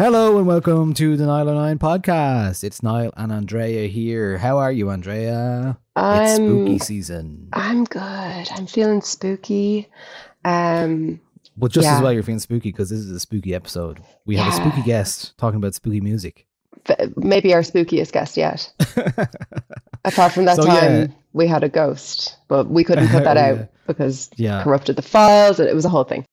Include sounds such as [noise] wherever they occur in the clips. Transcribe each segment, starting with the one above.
Hello and welcome to the Nialler9 podcast. It's Niall and Andrea here. How are you, Andrea? it's I'm- spooky season. I'm good. I'm feeling spooky. Um, Well, just as well you're feeling spooky because this is a spooky episode. We have a spooky guest talking about spooky music. maybe our spookiest guest yet. [laughs] Apart from that So, time yeah. we had a ghost, but we couldn't put [laughs] that out yeah. because Yeah. corrupted the files. and It was a whole thing.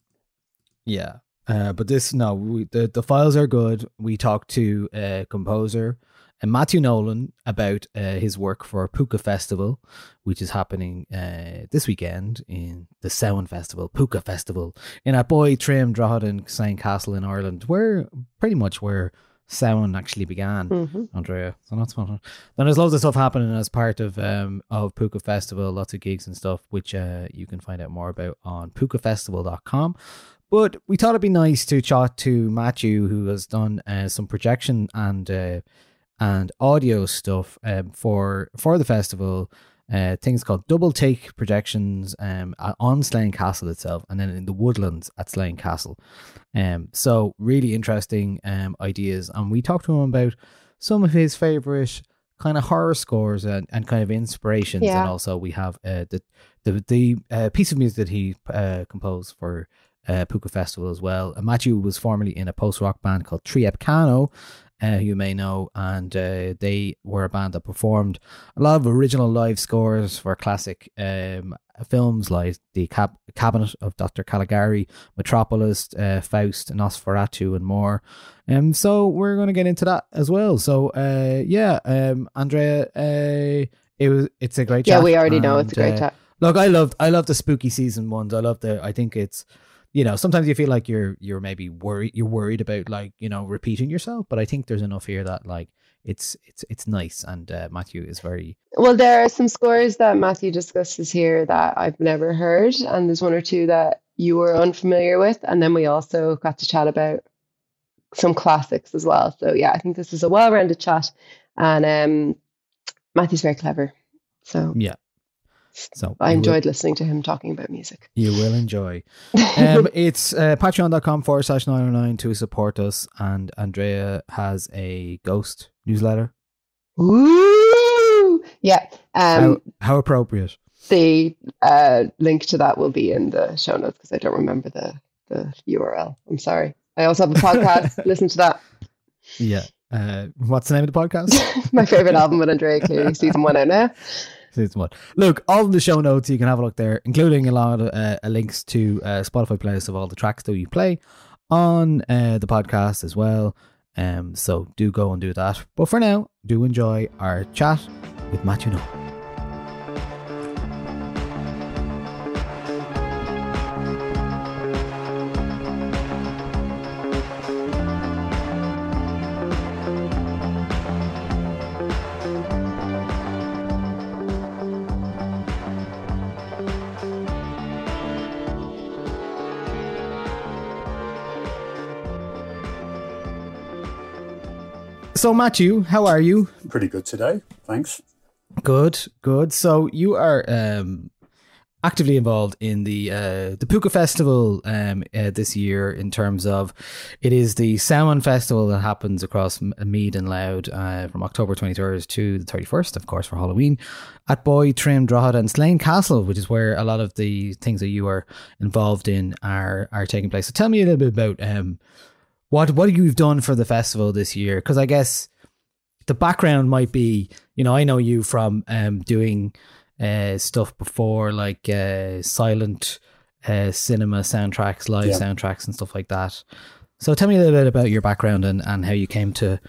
Yeah. Uh, but this, no, we, the, the files are good. We talked to a composer, and Matthew Nolan, about uh, his work for Púca Festival, which is happening uh, this weekend in the Samhain Festival, Púca Festival, in Athboy Trim Drogheda Slane Castle in Ireland, where pretty much where Samhain actually began. hmm Andrea. So that's fun. Then there's loads of stuff happening as part of um of Púca Festival, lots of gigs and stuff, which uh you can find out more about on pukafestival.com. But we thought it'd be nice to chat to Matthew, who has done uh, some projection and uh, and audio stuff um, for for the festival. Uh, things called double take projections um, on Slane Castle itself, and then in the woodlands at Slane Castle. Um, so really interesting um, ideas, and we talked to him about some of his favorite kind of horror scores and, and kind of inspirations, Yeah. and also we have uh, the the the uh, piece of music that he uh, composed for uh, Púca Festival as well. And Matthew was formerly in a post rock band called 3epkano, uh, you may know, and uh, they were a band that performed a lot of original live scores for classic um, films like The Cab- Cabinet of Dr. Caligari, Metropolis, uh, Faust, Nosferatu, and more. Um, so we're going to get into that as well. So uh, yeah, um, Andrea, uh, it was it's a great Yeah, chat, we already know it's a great uh, chat. Look, I loved I love the spooky season ones. I love the I think it's you know, sometimes you feel like you're you're maybe worried you're worried about like, you know, repeating yourself, but I think there's enough here that like it's it's it's nice and uh, Matthew is very Well, there are some scores that Matthew discusses here that I've never heard, and there's one or two that you were unfamiliar with, and then we also got to chat about some classics as well. So yeah, I think this is a well-rounded chat, and um, Matthew's very clever. So yeah. So I you will- enjoyed listening to him talking about music. You will enjoy. [laughs] Um, it's uh, patreon.com forward slash 909 to support us. And Andrea has a ghost newsletter. Woo! Yeah. Um, how, how appropriate. the uh, link to that will be in the show notes because I don't remember the the URL. I'm sorry. I also have a podcast. [laughs] Listen to that. Yeah. Uh, what's the name of the podcast? [laughs] My favorite album with Andrea Cleary, season one out now. Season one. Look, all the show notes, you can have a look there, including a lot of uh, uh, links to uh, Spotify playlists of all the tracks that we play on uh, the podcast as well. Um, so do go and do that. But for now, do enjoy our chat with Matthew. So, Matthew, how are you? Pretty good today. Thanks. Good, good. So, you are um, actively involved in the uh, the Púca Festival um, uh, this year in terms of it is the Samhain Festival that happens across Meath and Louth uh, from October 23rd to the 31st, of course, for Halloween Athboy, Trim, Drogheda and Slane Castle, which is where a lot of the things that you are involved in are are taking place. So tell me a little bit about um, what what you've done for the festival this year, because I guess the background might be, you know, I know you from um, doing uh, stuff before, like uh, silent uh, cinema soundtracks, live Yeah. soundtracks, and stuff like that. So tell me a little bit about your background and, and how you came to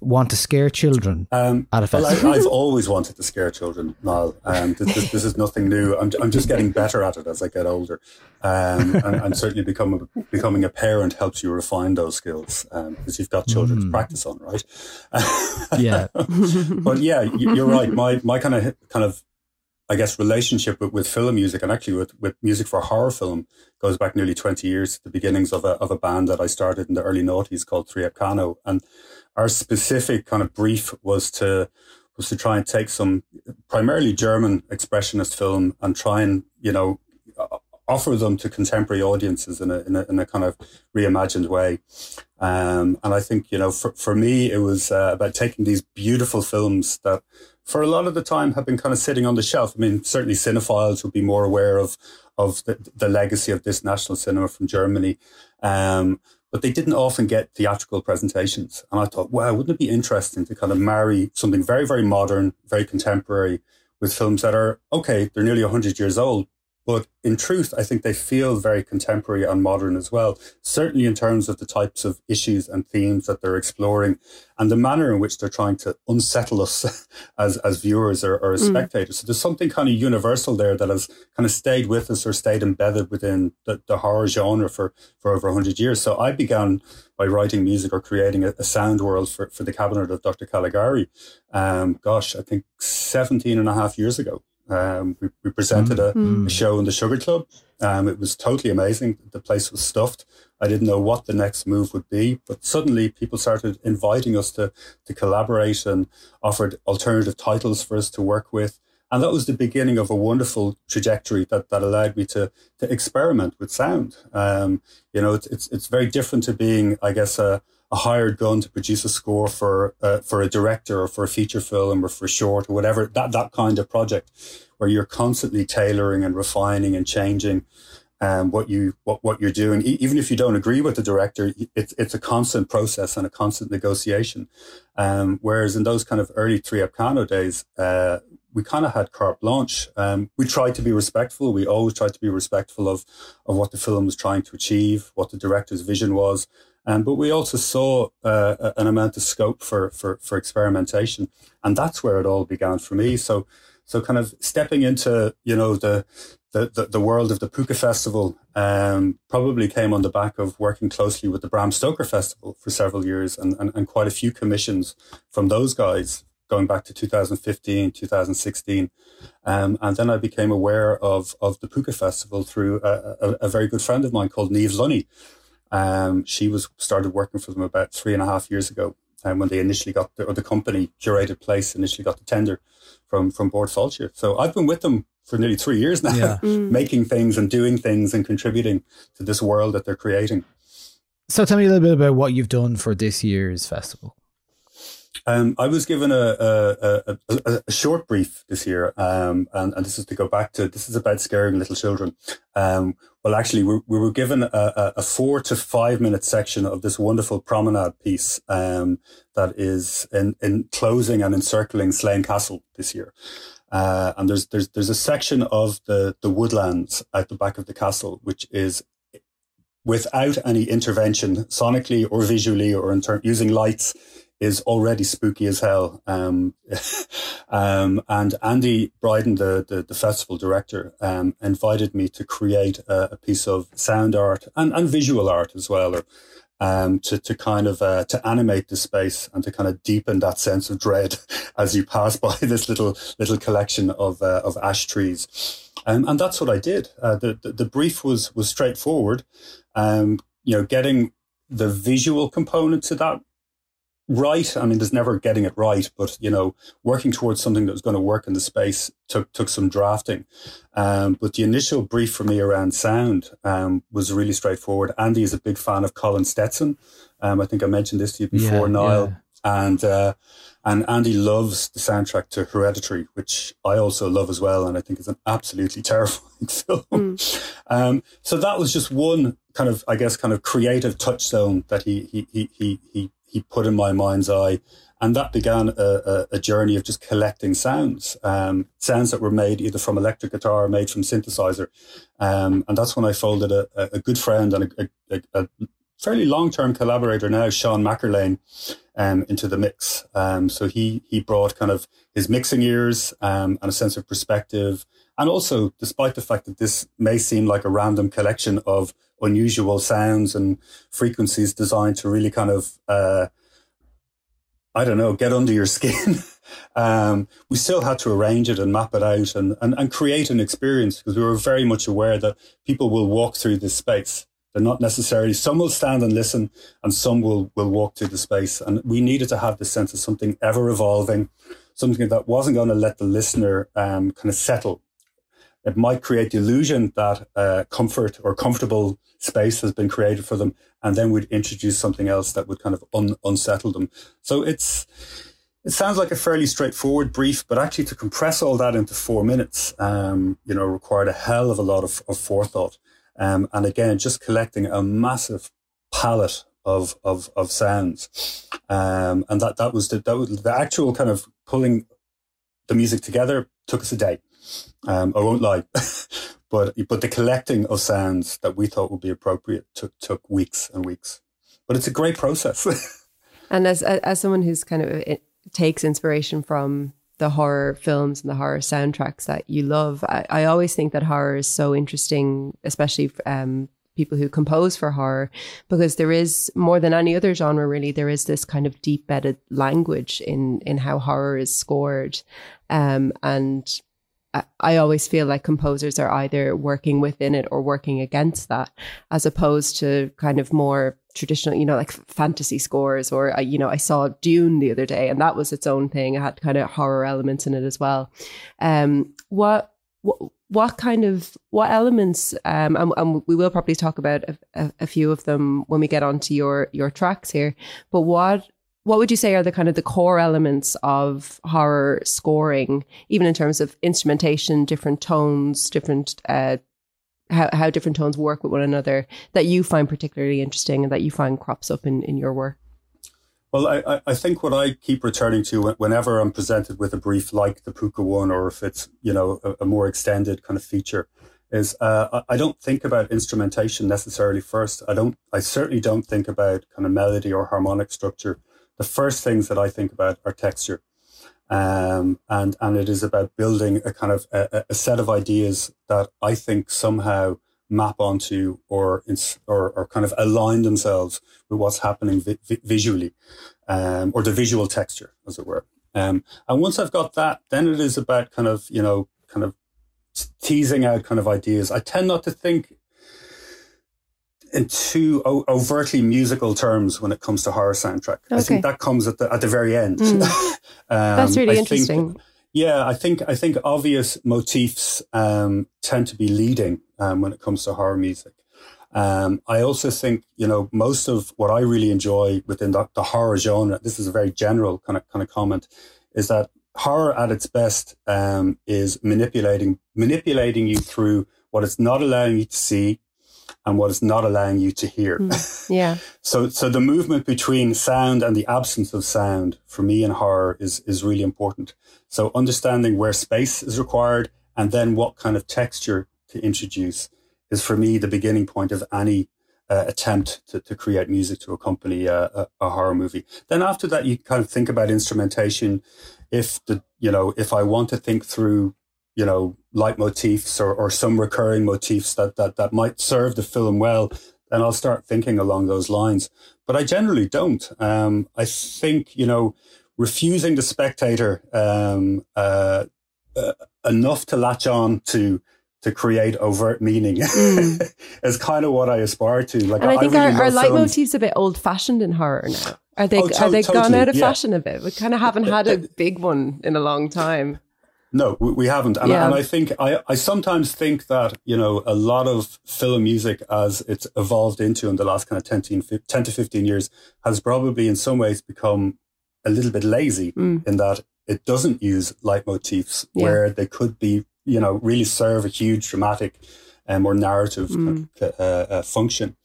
want to scare children Um, at a well, festival. I, I've [laughs] always wanted to scare children, Niall. Um, this, this, this is nothing new. I'm, I'm just getting better at it as I get older. Um, and, and certainly become, becoming a parent helps you refine those skills because you've got children to practice on, right? [laughs] yeah, but yeah, you- you're right. My my kind of kind of I guess relationship with, with film music and actually with, with music for horror film goes back nearly 20 years to the beginnings of a, of a band that I started in the early noughties called 3epkano. And our specific kind of brief was to, was to try and take some primarily German expressionist film and try and, you know, offer them to contemporary audiences in a, in a, in a kind of reimagined way. Um, and I think, you know, for, for me, it was uh, about taking these beautiful films that for a lot of the time have been kind of sitting on the shelf. I mean, certainly cinephiles would be more aware of, of the, the legacy of this national cinema from Germany. Um, but they didn't often get theatrical presentations. And I thought, wow, wouldn't it be interesting to kind of marry something very, very modern, very contemporary with films that are, okay, they're nearly 100 years old, but in truth, I think they feel very contemporary and modern as well, certainly in terms of the types of issues and themes that they're exploring and the manner in which they're trying to unsettle us [laughs] as, as viewers or, or as spectators. So there's something kind of universal there that has kind of stayed with us or stayed embedded within the, the horror genre for, for over 100 years. So I began by writing music or creating a, a sound world for, for the cabinet of Dr. Caligari. Um, gosh, I think 17 and a half years ago. Um, we, we presented a, a show in the Sugar Club. Um, it was totally amazing. The place was stuffed. I didn't know what the next move would be, but suddenly people started inviting us to, to collaborate and offered alternative titles for us to work with. And that was the beginning of a wonderful trajectory that, that allowed me to, to experiment with sound. Um, you know, it's, it's, it's very different to being, I guess, a, a hired gun to produce a score for, uh, for a director or for a feature film or for short or whatever, that, that kind of project where you're constantly tailoring and refining and changing um, what you what, what you're doing. E- even if you don't agree with the director, it's it's a constant process and a constant negotiation. Um, whereas in those kind of early 3epkano days, uh, we kind of had carte blanche. Um, we tried to be respectful. We always tried to be respectful of of what the film was trying to achieve, what the director's vision was. Um, but we also saw uh, an amount of scope for, for for experimentation, and that's where it all began for me. So, so kind of stepping into you know the the, the, the world of the Púca Festival um, probably came on the back of working closely with the Bram Stoker Festival for several years and, and, and quite a few commissions from those guys going back to 2015, 2016. Um, and then I became aware of, of the Púca Festival through a, a, a very good friend of mine called Neve Lunny. Um, she was started working for them about three and a half years ago. And when they initially got the, or the company curated place initially got the tender from, from Bord Fáilte. So I've been with them for nearly three years now, Yeah. [laughs] making things and doing things and contributing to this world that they're creating. So tell me a little bit about what you've done for this year's festival. Um, I was given a, a, a, a, a short brief this year, um, and, and this is to go back to this is about scaring little children. Um, well, actually, we, we were given a, a, four to five minute section of this wonderful promenade piece um, that is in, in closing and encircling Slane Castle this year. Uh, and there's there's there's a section of the the woodlands at the back of the castle which is without any intervention sonically or visually or in ter- using lights is already spooky as hell. Um, [laughs] um, and Andy Bryden, the, the, the festival director, um, invited me to create a, a piece of sound art and, and visual art as well, or, um, to, to kind of, uh, to animate the space and to kind of deepen that sense of dread [laughs] as you pass by [laughs] this little, little collection of, uh, of ash trees. Um, and that's what I did. Uh, the, the, the brief was, was straightforward. Um, you know, getting the visual component to that right. I mean, there's never getting it right, but you know, working towards something that was going to work in the space took took some drafting. Um, but the initial brief for me around sound um, was really straightforward. Andy is a big fan of Colin Stetson. Um, I think I mentioned this to you before, Yeah, Niall. yeah. And uh, and Andy loves the soundtrack to Hereditary, which I also love as well, and I think is an absolutely [laughs] terrifying film. Um, so that was just one kind of, I guess, kind of creative touchstone that he he he he he, he put in my mind's eye, and that began a, a, a journey of just collecting sounds, um, sounds that were made either from electric guitar or made from synthesizer, um, and that's when I folded a, a good friend and a, fairly long term collaborator now, Sean Mackerlane, um, into the mix. Um, so he he brought kind of his mixing ears um, and a sense of perspective, and also, despite the fact that this may seem like a random collection of unusual sounds and frequencies designed to really kind of uh, I don't know, get under your skin. [laughs] um, we still had to arrange it and map it out and, and, and create an experience because we were very much aware that people will walk through this space. They're not necessarily, some will stand and listen and some will, will walk through the space. And we needed to have this sense of something ever evolving, something that wasn't going to let the listener um, kind of settle. It might create the illusion that uh, comfort or comfortable space has been created for them, and then we'd introduce something else that would kind of un- unsettle them. So it's it sounds like a fairly straightforward brief, but actually to compress all that into four minutes, um, you know, required a hell of a lot of, of forethought. Um, and again, just collecting a massive palette of of, of sounds, um, and that that was the that was the actual kind of pulling the music together took us a day. Um, I won't lie, [laughs] but but the collecting of sounds that we thought would be appropriate took took weeks and weeks. But it's a great process. [laughs] And as as someone who's kind of takes inspiration from the horror films and the horror soundtracks that you love, I, I always think that horror is so interesting, especially um, people who compose for horror, because there is more than any other genre. Really, there is this kind of deep bedded language in in how horror is scored, um, and I- always feel like composers are either working within it or working against that, as opposed to kind of more traditional, you know, like fantasy scores. Or, uh, you know, I saw Dune the other day and that was its own thing. It had kind of horror elements in it as well. Um, what, what, what kind of what elements um and, and we will probably talk about a, a, a few of them when we get onto your your tracks here but what what would you say are the kind of the core elements of horror scoring, even in terms of instrumentation, different tones, different uh, how how different tones work with one another that you find particularly interesting and that you find crops up in in your work? Well, I, I- think what I keep returning to whenever I'm presented with a brief like the Púca one, or if it's you know a, a more extended kind of feature, is uh, I don't think about instrumentation necessarily first. I don't. I certainly don't think about kind of melody or harmonic structure. The first things that I think about are texture, um, and and it is about building a kind of a, a set of ideas that I think somehow map onto or ins- or, or kind of align themselves with what's happening vi- vi- visually, um, or the visual texture, as it were. Um, and once I've got that, then it is about kind of you know kind of teasing out kind of ideas. I tend not to think in too o- overtly musical terms when it comes to horror soundtrack. I think that comes at the at the very end. [laughs] Mm. Um, That's really I think- interesting. yeah, I think I think obvious motifs um, tend to be leading um, when it comes to horror music. Um, I also think you know most of what I really enjoy within the, the horror genre. This is a very general kind of kind of comment. Is that horror at its best um, is manipulating manipulating you through what it's not allowing you to see and what it's not allowing you to hear. [laughs] Yeah. So, so the movement between sound and the absence of sound for me in horror is is really important. So, understanding where space is required and then what kind of texture to introduce is for me the beginning point of any uh, attempt to, to create music to accompany a, a, a horror movie. Then after that, you kind of think about instrumentation. If the you know if I want to think through you know leitmotifs or, or some recurring motifs that, that that might serve the film well, then I'll start thinking along those lines. But I generally don't. Um, I think you know refusing the spectator um, uh, uh, enough to latch on to to create overt meaning [laughs] is kind of what I aspire to. Like And I think really our, our leitmotif's a bit old fashioned in horror now. Are they Oh, to- are they gone out of yeah. fashion a bit? We kind of haven't had a big one in a long time. No, we, haven't. And, Yeah. and I think, I, I sometimes think that, you know, a lot of film music as it's evolved into in the last kind of 10, to 15 10 to 15 years has probably in some ways become a little bit lazy Mm. in that it doesn't use leitmotifs Yeah. where they could be, you know, really serve a huge dramatic um, or narrative Mm. uh, uh, function.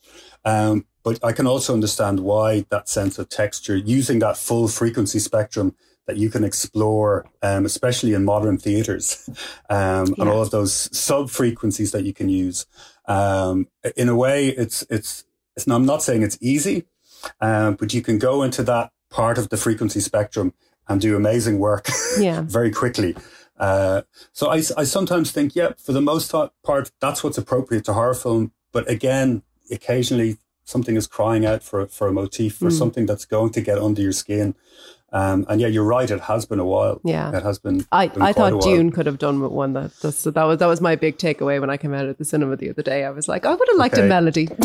Um, but I can also understand why that sense of texture, using that full frequency spectrum that you can explore, um, especially in modern theaters, [laughs] um, and all of those sub frequencies that you can use. Um, in a way, it's, it's, it's, I'm not saying it's easy, um, but you can go into that part of the frequency spectrum and do amazing work Yeah. [laughs] very quickly. Uh, so I, I sometimes think, yeah, for the most part, that's what's appropriate to horror film. But again, occasionally something is crying out for, for a motif, for Mm. something that's going to get under your skin. Um, and yeah, you're right. It has been a while. Yeah. It has been. I, been I thought while. Dune could have done with one that that's, so that was that was my big takeaway when I came out of the cinema the other day. I was like, I would have liked a melody. [laughs]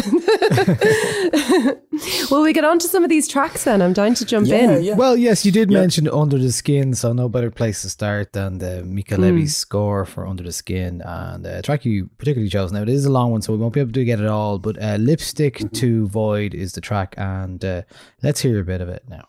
well, we get on to some of these tracks then. I'm down to jump Yeah, in. yeah. Well, yes, you did Yeah. mention Under the Skin, so no better place to start than the Mica Hmm. Levi's score for Under the Skin. And uh, a track you particularly chose. Now, it is a long one, so we won't be able to get it all, but uh, Lipstick Mm-hmm. to Void is the track, and uh, let's hear a bit of it now.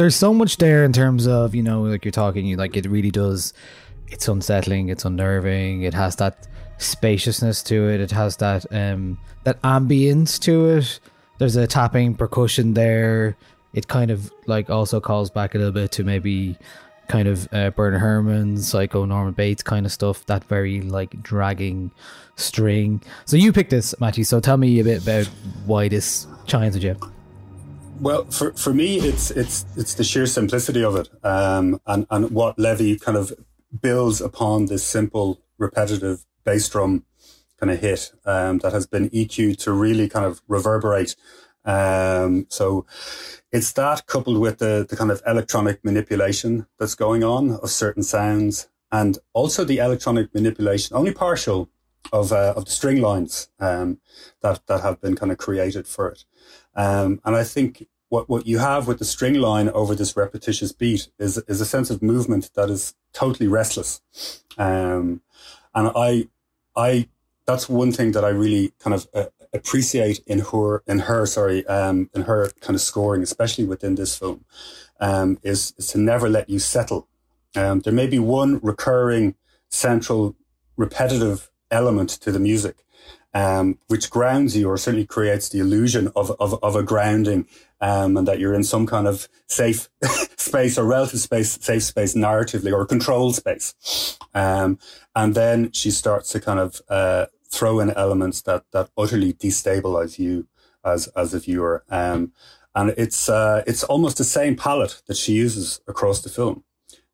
There's so much there in terms of you know like you're talking you like it really does it's unsettling it's unnerving it has that spaciousness to it it has that um that ambience to it there's a tapping percussion there it kind of like also calls back a little bit to maybe kind of uh, Bernard Herrmann, Psycho, Norman Bates kind of stuff. That very like dragging string. So you picked this, Matty. So tell me a bit about why this chimes with you. Well, for, for me, it's it's it's the sheer simplicity of it, um, and and what Levi kind of builds upon this simple, repetitive bass drum kind of hit um, that has been EQ'd to really kind of reverberate. Um, so it's that coupled with the the kind of electronic manipulation that's going on of certain sounds, and also the electronic manipulation, only partial, of uh, of the string lines um, that that have been kind of created for it. Um, and I think what, what you have with the string line over this repetitious beat is, is a sense of movement that is totally restless. Um, and I, I, that's one thing that I really kind of uh, appreciate in her, in her, sorry, um, in her kind of scoring, especially within this film, um, is, is to never let you settle. Um, there may be one recurring central repetitive element to the music, um, which grounds you or certainly creates the illusion of, of, of a grounding um, and that you're in some kind of safe [laughs] space or relative space, safe space narratively or controlled space. Um, and then she starts to kind of uh, throw in elements that, that utterly destabilize you as, as a viewer. Um, and it's, uh, it's almost the same palette that she uses across the film.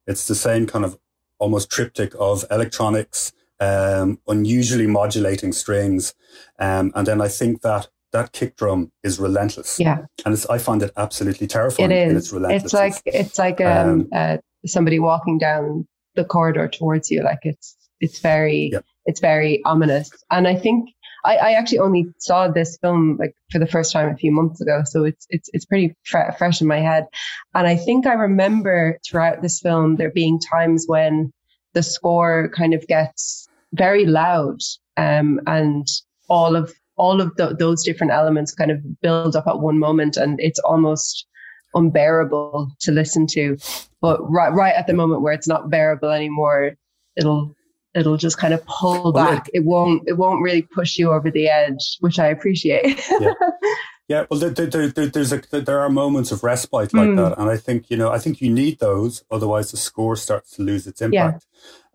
It's the same kind of almost triptych of electronics, um, unusually modulating strings. Um, and then I think that that kick drum is relentless. Yeah, And it's, I find it absolutely terrifying. it is. its. It's like it's like um, uh, somebody walking down the corridor towards you. Like it's it's very Yep. it's very ominous. And I think I, I actually only saw this film like for the first time a few months ago, so it's it's it's pretty fre- fresh in my head. And I think I remember throughout this film there being times when the score kind of gets very loud, um, and all of all of the, those different elements kind of build up at one moment, and it's almost unbearable to listen to. But right right at the moment where it's not bearable anymore, it'll it'll just kind of pull back. It won't it won't really push you over the edge, which I appreciate. Yeah. [laughs] Yeah, well, there, there, there, there's a, there are moments of respite like Mm. that, and I think you know, I think you need those, otherwise the score starts to lose its impact.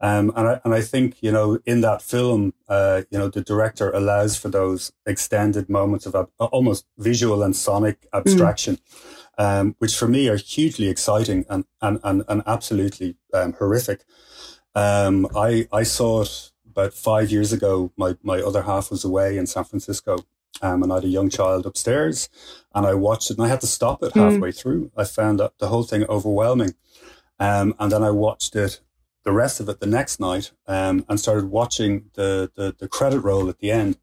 Um, and I and I think you know, in that film, uh, you know, the director allows for those extended moments of ab- almost visual and sonic abstraction, um, which for me are hugely exciting and and and, and absolutely um, horrific. Um, I I saw it about five years ago. My my other half was away in San Francisco, um, and I had a young child upstairs, and I watched it, and I had to stop it halfway through. I found that the whole thing overwhelming, um, and then I watched it, the rest of it, the next night, um, and started watching the, the the credit roll at the end,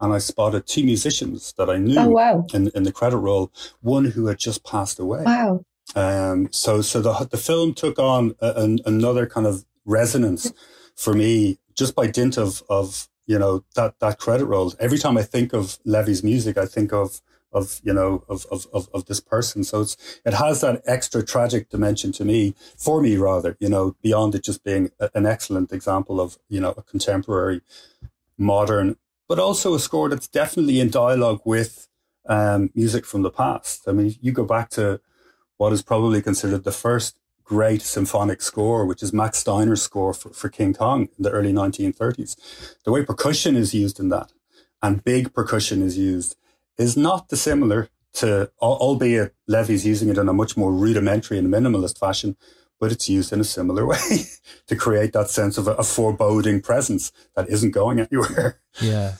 and I spotted two musicians that I knew oh wow. in in the credit roll. One who had just passed away. Wow. Um, so so the the film took on a, an, another kind of resonance for me just by dint of of you know that that credit roll. Every time I think of Levi's music, I think of of you know of of of, of this person. So it's it has that extra tragic dimension to me for me rather you know beyond it just being a, an excellent example of you know a contemporary modern but also a score that's definitely in dialogue with um, music from the past. I mean, you go back to what is probably considered the first great symphonic score, which is Max Steiner's score for, for King Kong in the early 1930s. The way percussion is used in that and big percussion is used is not dissimilar to, albeit Levi's using it in a much more rudimentary and minimalist fashion, but it's used in a similar [laughs] way to create that sense of a, a foreboding presence that isn't going anywhere. [laughs] Yeah.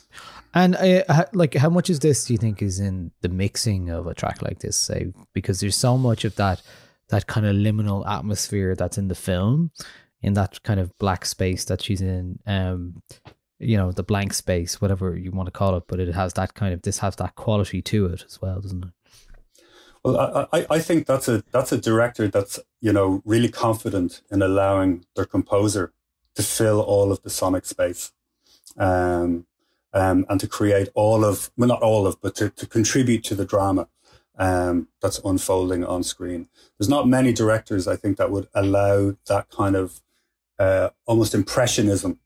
And uh, like, how much is this? Do you think is in the mixing of a track like this? Say, because there's so much of that, that kind of liminal atmosphere that's in the film, in that kind of black space that she's in. Um, you know, the blank space, whatever you want to call it, but it has that kind of this has that quality to it as well, doesn't it? Well, I, I, think that's a that's a director that's you know really confident in allowing their composer to fill all of the sonic space, um, um, and to create all of well not all of but to, to contribute to the drama um, that's unfolding on screen. There's not many directors I think that would allow that kind of uh, almost impressionism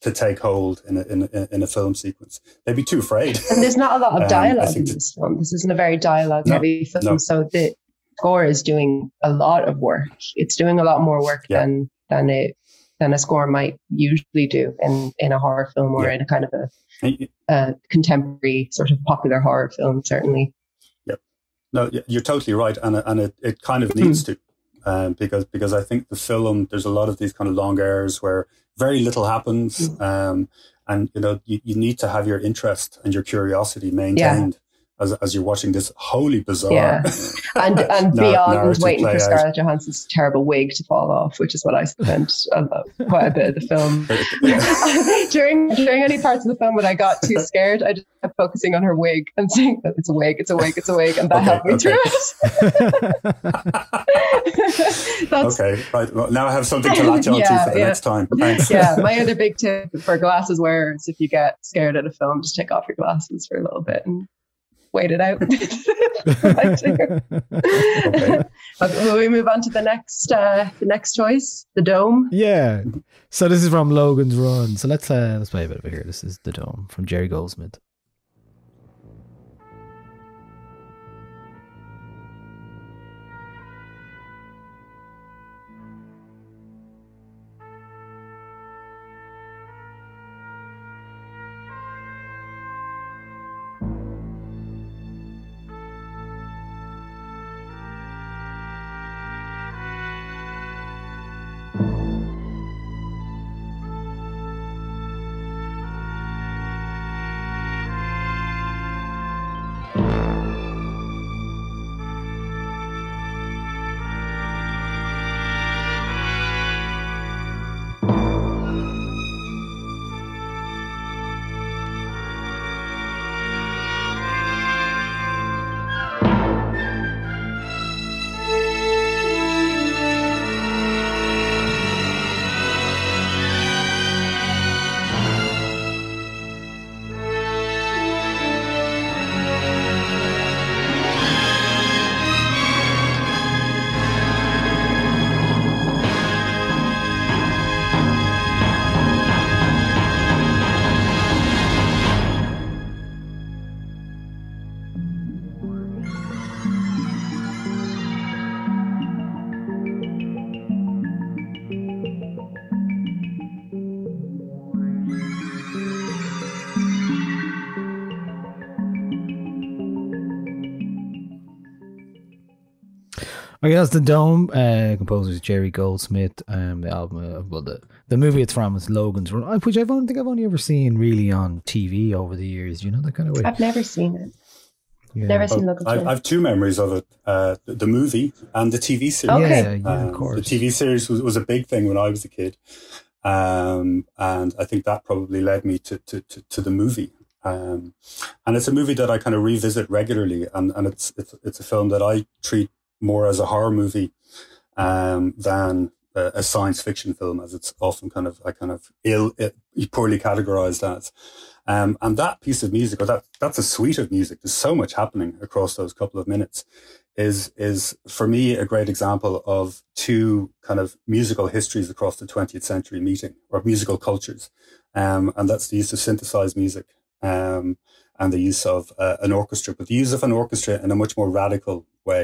to take hold in a, in a, in a film sequence. They'd be too afraid. And there's not a lot [laughs] Um, of dialogue in this film. This isn't a very dialogue No, heavy film. no. So the score is doing a lot of work. It's doing a lot more work Yeah. than than a than a score might usually do in, in a horror film or Yeah. in a kind of a, a contemporary sort of popular horror film, certainly. No, you're totally right, and it- and it, it kind of needs to, um, because because I think the film there's a lot of these kind of long airs where very little happens, um, and you know you, you need to have your interest and your curiosity maintained as as you're watching this wholly bizarre. Yeah. [laughs] And and beyond waiting for. Scarlett Johansson's terrible wig to fall off, which is what I spent a, quite a bit of the film. [laughs] [laughs] during during any parts of the film when I got too scared, I just kept focusing on her wig and saying that it's a wig, it's a wig, it's a wig, and that Okay, helped me okay. through it. That's Okay, right. Well, now I have something to latch onto Yeah, for the yeah. next time. Thanks. yeah. My other big tip for glasses wearers: if you get scared at a film, just take off your glasses for a little bit and wait it out. [laughs] Okay. Will we move on to the next uh, the next choice, the dome? Yeah. So this is from Logan's Run. So let's uh let's play a bit of it here. This is the Dome from Jerry Goldsmith. Okay, that's the Dome. Uh, composer is Jerry Goldsmith. Um, the album, uh, well, the the movie it's from is Logan's Run, which I don't think I've only ever seen really on TV over the years. You know that kind of way. I've never seen it. Yeah. Never seen Logan's I, Run. I have two memories of it: uh, the, the movie and the TV series. Okay. Yeah, yeah, Um, of course. The TV series was, was a big thing when I was a kid. Um, and I think that probably led me to, to, to, to the movie. Um, and it's a movie that I kind of revisit regularly. And, and it's, it's, it's a film that I treat more as a horror movie um, than a, a science fiction film, as it's often kind of, I kind of ill, poorly categorized as. Um, and that piece of music, or that, that's a suite of music. There's so much happening across those couple of minutes is is for me a great example of two kind of musical histories across the 20th century meeting or musical cultures um, and that's the use of synthesized music um, and the use of uh, an orchestra but the use of an orchestra in a much more radical way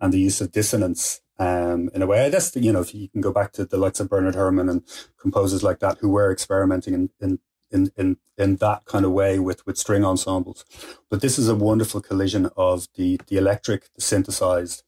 and the use of dissonance um, in a way I guess you know if you can go back to the likes of Bernard Herrmann and composers like that who were experimenting in, in in, in, in that kind of way with, with string ensembles. But this is a wonderful collision of the, the electric, the synthesized,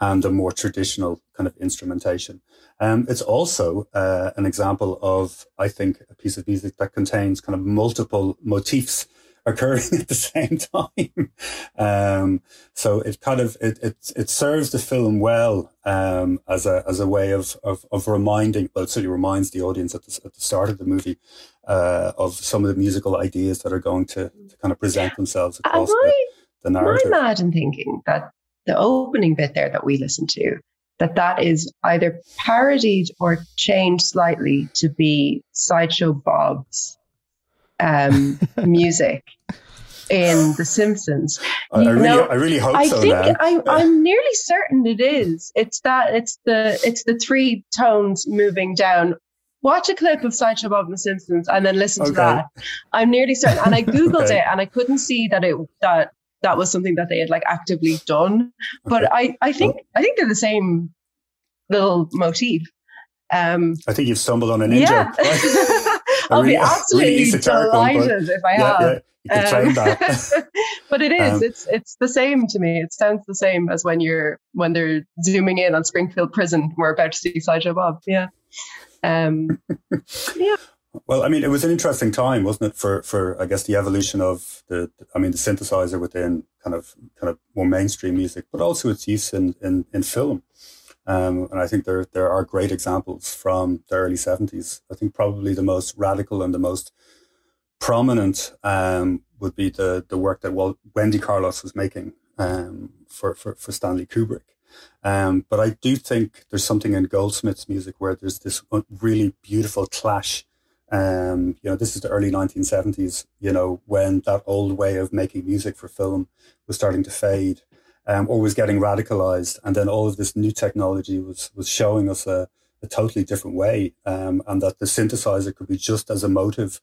and the more traditional kind of instrumentation. Um, it's also uh, an example of, I think, a piece of music that contains kind of multiple motifs occurring [laughs] at the same time. Um, so it kind of it, it it serves the film well um, as a as a way of of, of reminding. Well, it certainly reminds the audience at the, at the start of the movie uh, of some of the musical ideas that are going to, to kind of present themselves Am across the, I, the am I mad in thinking that the opening bit there that we listen to, that that is either parodied or changed slightly to be Sideshow Bob's um, [laughs] music in The Simpsons? I, I really, know, I really hope I so. think. I, I'm nearly certain it is. It's that it's the it's the three tones moving down. Watch a clip of Sideshow Bob and The Simpsons and then listen to that. I'm nearly certain, and I [laughs] googled Okay. it and I couldn't see that it that that was something that they had like actively done. But Okay. I I think I think they're the same little motif. Um, I think you've stumbled on a ninja. yeah, [laughs] right? I'll really- [laughs] be a really absolutely one, but- delighted if I yeah, have. yeah, you can Um, that. [laughs] but it is. Um, it's it's the same to me. It sounds the same as when you're when they're zooming in on Springfield Prison. We're about to see Sideshow Bob. Yeah. Um, [laughs] Well, I mean, it was an interesting time, wasn't it, for for I guess the evolution of the, I mean, the synthesizer within kind of kind of more mainstream music, but also its use in in, in film. Um, and I think there there are great examples from the early seventies. I think probably the most radical and the most prominent um, would be the the work that Wendy Carlos was making um, for, for for Stanley Kubrick. Um, but I do think there's something in Goldsmith's music where there's this really beautiful clash. Um, you know, this is the early 1970s, you know, when that old way of making music for film was starting to fade um, or was getting radicalized. And then all of this new technology was, was showing us a, a totally different way um, and that the synthesizer could be just as emotive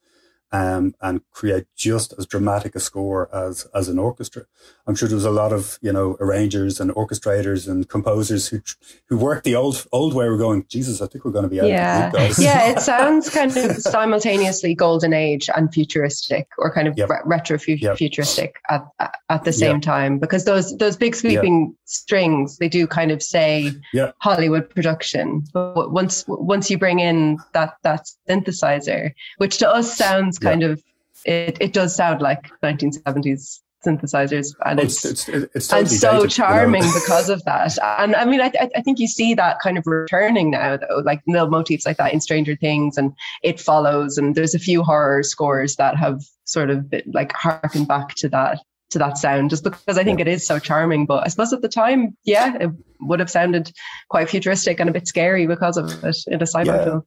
um, and create just as dramatic a score as as an orchestra. I'm sure there was a lot of you know arrangers and orchestrators and composers who who worked the old old way. We're going, Jesus, I think we're going to be out yeah, yeah. It [laughs] sounds kind of simultaneously golden age and futuristic, or kind of Yep. re- retro Yep. futuristic at at- the same Yep. time. Because those those big sweeping strings, they do kind of say. Hollywood production. But once once you bring in that that synthesizer, which to us sounds kind of it, it does sound like 1970s synthesizers, and oh, Well, it's it's, it's, it's and so dated, you know. charming [laughs] because of that. And I mean, I, I think you see that kind of returning now, though, like little motifs like that in Stranger Things, and It Follows, and there's a few horror scores that have sort of been, like harkened back to that to that sound, just because I think it is so charming. But I suppose at the time, yeah, it would have sounded quite futuristic and a bit scary because of it in a cyber Yeah. film.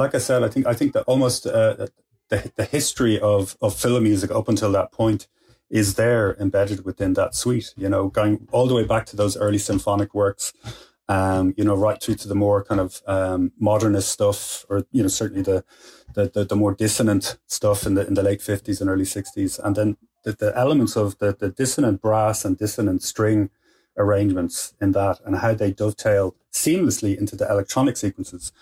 Li- like I said, I think I think that almost uh, the the history of of film music up until that point is there embedded within that suite. You know, going all the way back to those early symphonic works. Um, you know, right through to the more kind of um, modernist stuff, or you know, certainly the, the the the more dissonant stuff in the in the late fifties and early sixties, and then the, the elements of the the dissonant brass and dissonant string arrangements in that, and how they dovetail seamlessly into the electronic sequences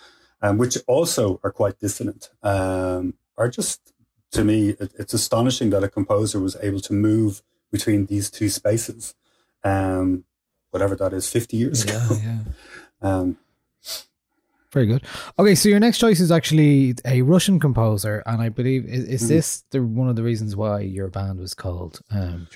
um, which also are quite dissonant, um, are just, to me, it, it's astonishing that a composer was able to move between these two spaces. Um, whatever that is, fifty years ago. yeah. [laughs] Um, Very good. Okay, so your next choice is actually a Russian composer, and I believe is, is Mhm. this the one of the reasons why your band was called um?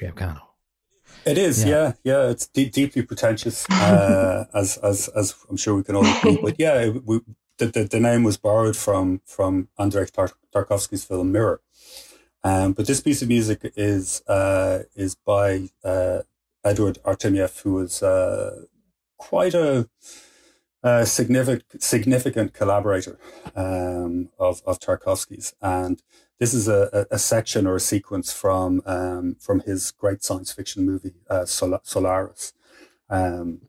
It is, Yeah. yeah, yeah. it's deep, deeply pretentious, uh, [laughs] as as as I'm sure we can all agree. But yeah, we, the, the the name was borrowed from from Andrei Tarkovsky's film Mirror. Um, but this piece of music is uh, is by uh, Edward Artemyev, who was uh, quite a, a significant significant collaborator um, of of Tarkovsky's, and this is a, a, a section or a sequence from um, from his great science fiction movie uh, Sol- Solaris, um,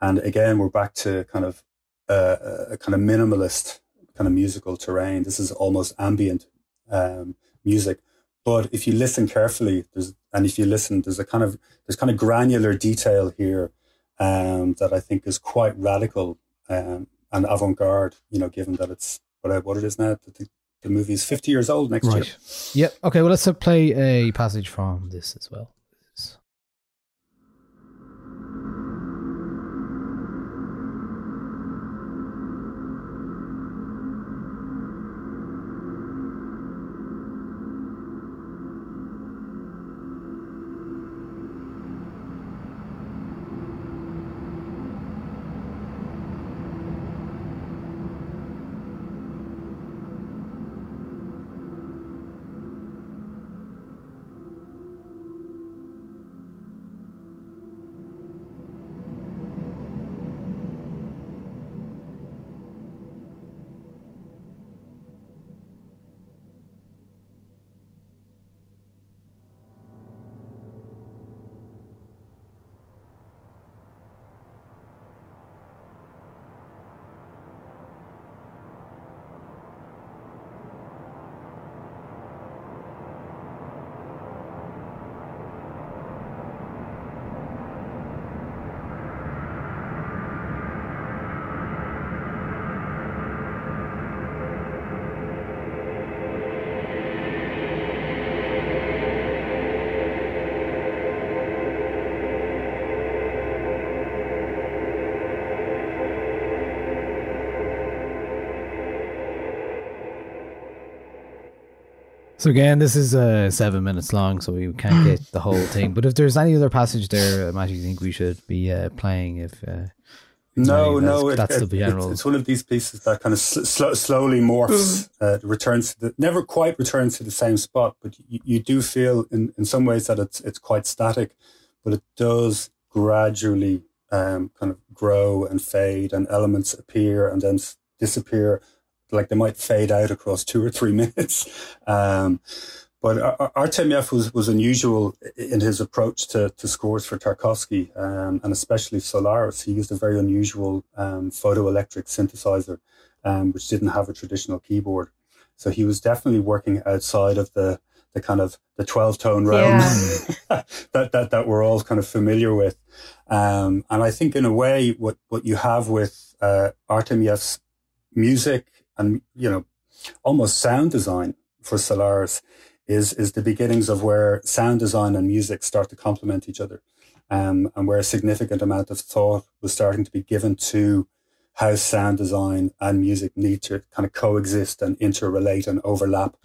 and again we're back to kind of uh, a kind of minimalist kind of musical terrain. This is almost ambient um, music, but if you listen carefully, there's and if you listen, there's a kind of there's kind of granular detail here um, that I think is quite radical um, and avant-garde. You know, given that it's what what it is now. The, the movie is 50 years old next year. Right. Yep. Okay. Well, let's uh, play a passage from this as well. So again, this is uh, seven minutes long, so we can't [sighs] get the whole thing. But if there's any other passage there, Matt, you think we should be uh, playing? If uh, No, Sorry, no, that's- it- the general- It's, it's one of these pieces that kind of sl- sl- slowly morphs, uh, returns to the never quite returns to the same spot, but you, you do feel in, in some ways that it's it's quite static, but it does gradually um, kind of grow and fade, and elements appear and then disappear, like they might fade out across two or three [laughs] minutes. Um, but Ar- Ar- Artemyev was, was unusual in his approach to, to scores for Tarkovsky, um, and especially Solaris. He used a very unusual um, photoelectric synthesizer, um, which didn't have a traditional keyboard. So he was definitely working outside of the, the kind of the 12 tone realm [laughs] that, that, that we're all kind of familiar with. Um, and I think in a way, what, what you have with uh, Artemyev's music and, you know, almost sound design for Solaris is is the beginnings of where sound design and music start to complement each other, um, and where a significant amount of thought was starting to be given to how sound design and music need to kind of coexist and interrelate and overlap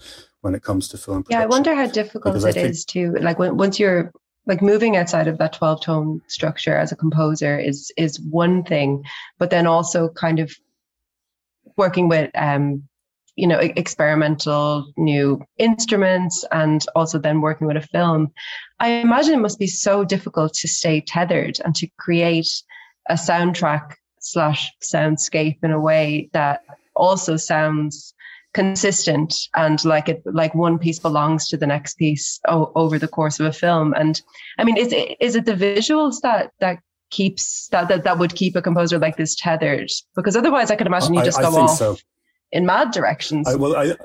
when it comes to film. Yeah, I wonder how difficult Because it think- is to like when once you're like moving outside of that 12 tone structure as a composer is is one thing, but then also kind of working with um you know experimental new instruments and also then working with a film i imagine it must be so difficult to stay tethered and to create a soundtrack slash soundscape in a way that also sounds consistent and like it like one piece belongs to the next piece o- over the course of a film. And i mean is it is it the visuals that that keeps that that, that would keep a composer like this tethered because otherwise i could imagine you just I go think off so. in mad directions I, well, I,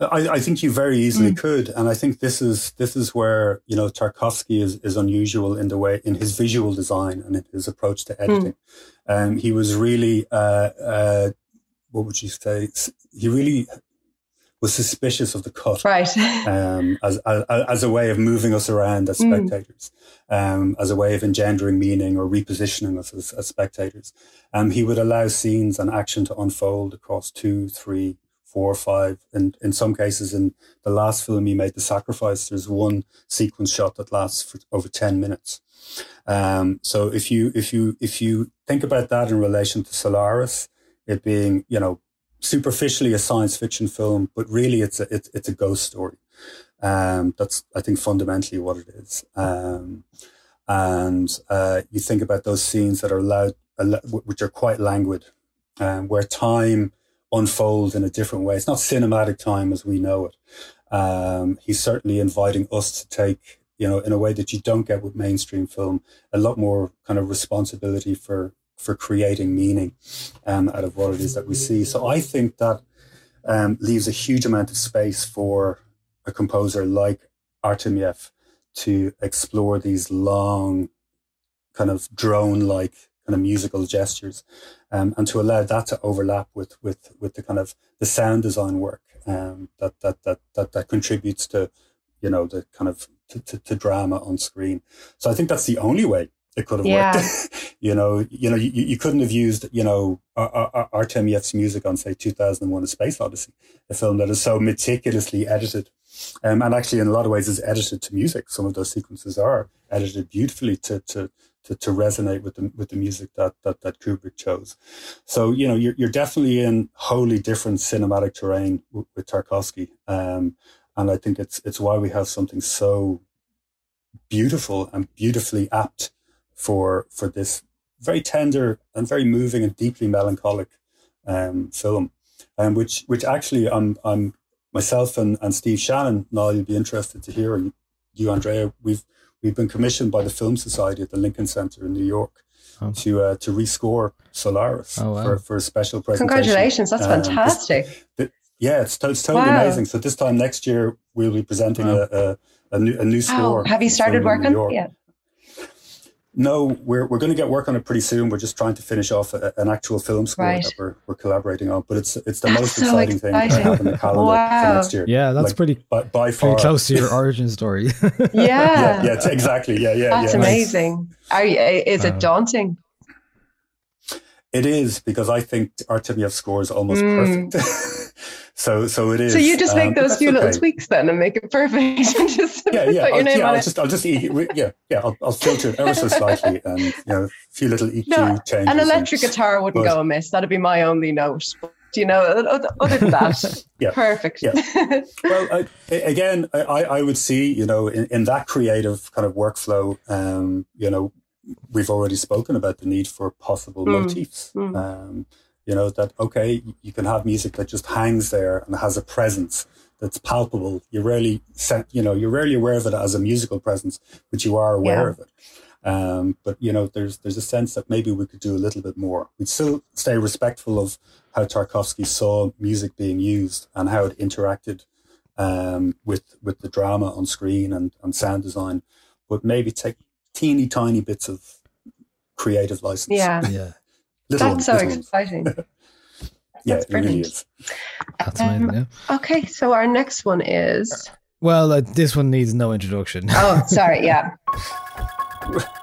I, I think you very easily Mm. could, and I think this is this is where you know Tarkovsky is is unusual in the way in his visual design and in his approach to editing. Um, he was really, uh, uh, what would you say? He really was suspicious of the cut Right. [laughs] um, as, as as a way of moving us around as Mm. spectators, um, as a way of engendering meaning or repositioning us as, as spectators. Um, he would allow scenes and action to unfold across two, three, four, five, and in some cases, in the last film he made, The Sacrifice, there's one sequence shot that lasts for over ten minutes. Um, so if you if you if you think about that in relation to Solaris, it being you know superficially a science fiction film, but really it's a it's, it's a ghost story. Um, that's I think fundamentally what it is. Um, and uh, you think about those scenes that are al- which are quite languid, um, where time unfolds in a different way. It's not cinematic time as we know it. Um, he's certainly inviting us to take, you know, in a way that you don't get with mainstream film, a lot more kind of responsibility for for creating meaning um, out of what it is that we see. So I think that um, leaves a huge amount of space for a composer like Artemyev to explore these long, kind of drone-like kind of musical gestures, um, and to allow that to overlap with with with the kind of the sound design work um, that, that that that that contributes to, you know, the kind of to, to, to drama on screen. So I think that's the only way it could have Yeah. worked. [laughs] you know, you know, you, you couldn't have used, you know, Ar- Ar- Ar- Artemyev's music on, say, 2001: A Space Odyssey, a film that is so meticulously edited, um, and actually, in a lot of ways, is edited to music. Some of those sequences are edited beautifully to to to, to resonate with the with the music that that that Kubrick chose. So you know, you're you're definitely in wholly different cinematic terrain with, with Tarkovsky, um, and I think it's it's why we have something so beautiful and beautifully apt for for this very tender and very moving and deeply melancholic um, film, um, which which actually I'm I'm myself and, and Steve Shannon. Now you'll be interested to hear, and you, Andrea, we've we've been commissioned by the Film Society at the Lincoln Center in New York Oh. to uh, to rescore Solaris Oh, wow. for, for a special presentation. Congratulations. That's Um, this- fantastic. yeah, it's, to- it's totally Wow. amazing. So this time next year we'll be presenting Wow. a, a a new a new Wow. score. Have you started filmed in New working? York. Yeah. No, we're we're going to get work on it pretty soon. We're just trying to finish off a, an actual film score Right. that we're, we're collaborating on. But it's it's the That's most so exciting, thing that I exciting. have in the calendar Wow. for next year. Yeah, that's Like, pretty by, by far. pretty close to your [laughs] origin story. [laughs] Yeah. Yeah, yeah, it's exactly. Yeah, yeah, That's yeah. amazing. Are you, is it daunting? It is because I think our Artemyev score is almost Mm. perfect. [laughs] so so it is. So you just Um, make but those few little tweaks then and make it perfect. [laughs] and just Yeah, yeah. put your I'll, name yeah, on I'll it. just, I'll just, yeah, yeah. I'll, I'll filter it ever so [laughs] slightly, and you know, a few little EQ No, changes. An and- electric guitar wouldn't but- go amiss. That'd be my only note. But, you know, other than that, [laughs] Yeah. perfect. Yeah. well, I, a- again, I, I I would see, you know, in, in that creative kind of workflow, um, you know, we've already spoken about the need for possible Mm, motifs. mm. Um, you know, that, okay, you can have music that just hangs there and has a presence that's palpable. You rarely, sen- you know, you're rarely aware of it as a musical presence, but you are aware Yeah. of it. Um, but you know, there's there's a sense that maybe we could do a little bit more. We'd still stay respectful of how Tarkovsky saw music being used and how it interacted um, with with the drama on screen and, and sound design, but maybe take teeny tiny bits of creative license. Yeah. yeah, little That's ones, so little exciting. [laughs] Yeah, That's it really brilliant. is. that's Um, amazing. Yeah. Okay, so our next one is. Well, uh, this one needs no introduction. Oh, sorry. Yeah. [laughs]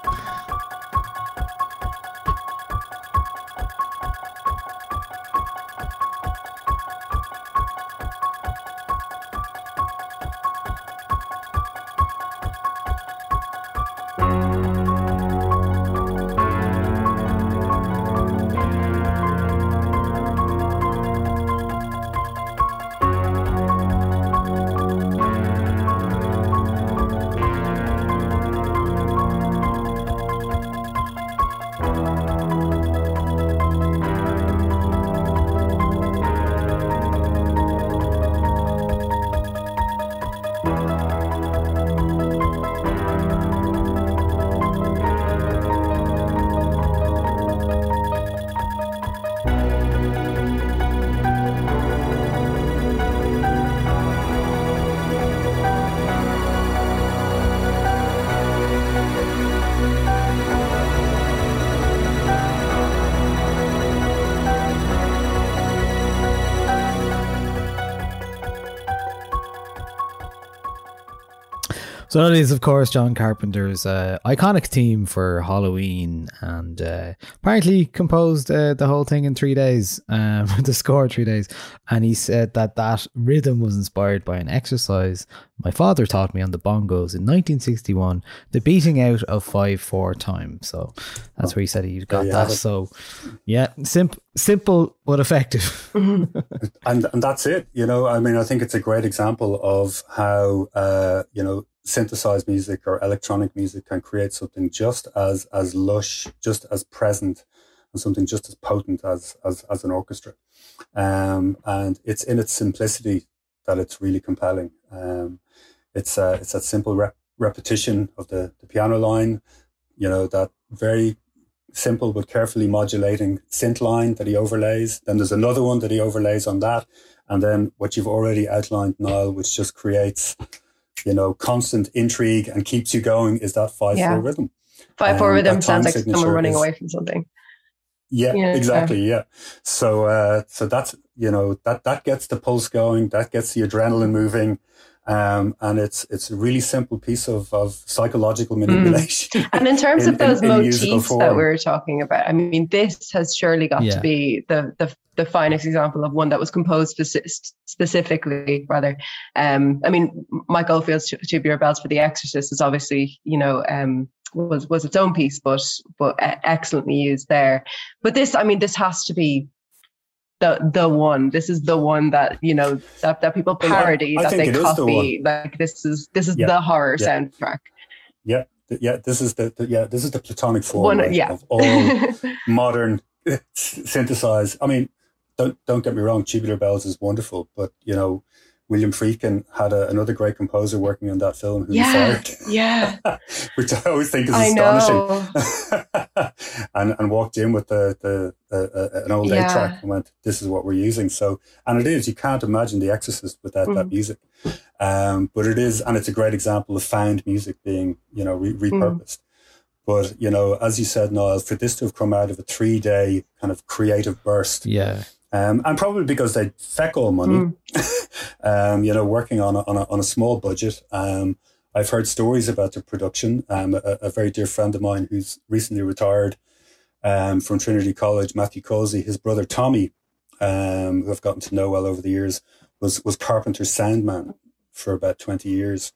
So that is, of course, John Carpenter's uh, iconic theme for Halloween, and uh, apparently composed uh, the whole thing in three days, um, [laughs] the score three days. And he said that that rhythm was inspired by an exercise my father taught me on the bongos in 1961, the beating out of five four times. So that's where he said he got that. So yeah, simple, simple but effective. [laughs] and and that's it. You know, I mean, I think it's a great example of how uh, you know synthesized music or electronic music can create something just as as lush, just as present, and something just as potent as as as an orchestra. Um, and it's in its simplicity that it's really compelling. Um, it's uh, it's that simple rep- repetition of the the piano line. You know that very simple but carefully modulating synth line that he overlays. Then there's another one that he overlays on that. And then what you've already outlined, Niall, which just creates, you know, constant intrigue and keeps you going is that 5 Yeah. 4 rhythm. Five four Um, rhythm sounds like someone running is- away from something. Yeah, Yeah. exactly. Yeah. So, uh, so that's, you know, that, that gets the pulse going, that gets the adrenaline moving. Um, and it's, it's a really simple piece of, of psychological manipulation. [laughs] And in terms in- of those in- in motifs that we were talking about, I mean, this has surely got Yeah. to be the, the the finest example of one that was composed speci- specifically. Rather, um, I mean, Mike Oldfield's Tu- Tubular Bells for The Exorcist is obviously, you know, um, was was its own piece, but but excellently used there. But this, I mean, this has to be. The, the one this is the one that you know that, that people Well, I- parody I that they is the copy like this is this is Yeah. the horror Yeah. soundtrack yeah. Yeah. This is the, the yeah, this is the platonic form one right, yeah of all [laughs] modern eh, synthesized. I mean, don't don't get me wrong, Tubular Bells is wonderful, but you know, William Friedkin had a, another great composer working on that film who Yeah, fired, yeah. [laughs] which I always think is I astonishing. know. [laughs] and and walked in with the the uh, uh, an old Yeah. A track and went, "This is what we're using." So, and it is you can't imagine The Exorcist without that Mhm. music. Um, but it is, and it's a great example of found music being you know re- repurposed. But you know, as you said, Niall, for this to have come out of a three day kind of creative burst, yeah. Um, and probably because they feck all money, [laughs] um, you know, working on a, on a, on a small budget. Um, I've heard stories about the production. Um, a, a very dear friend of mine who's recently retired um, from Trinity College, Matthew Causey, his brother Tommy, um, who I've gotten to know well over the years, was was Carpenter's soundman for about twenty years.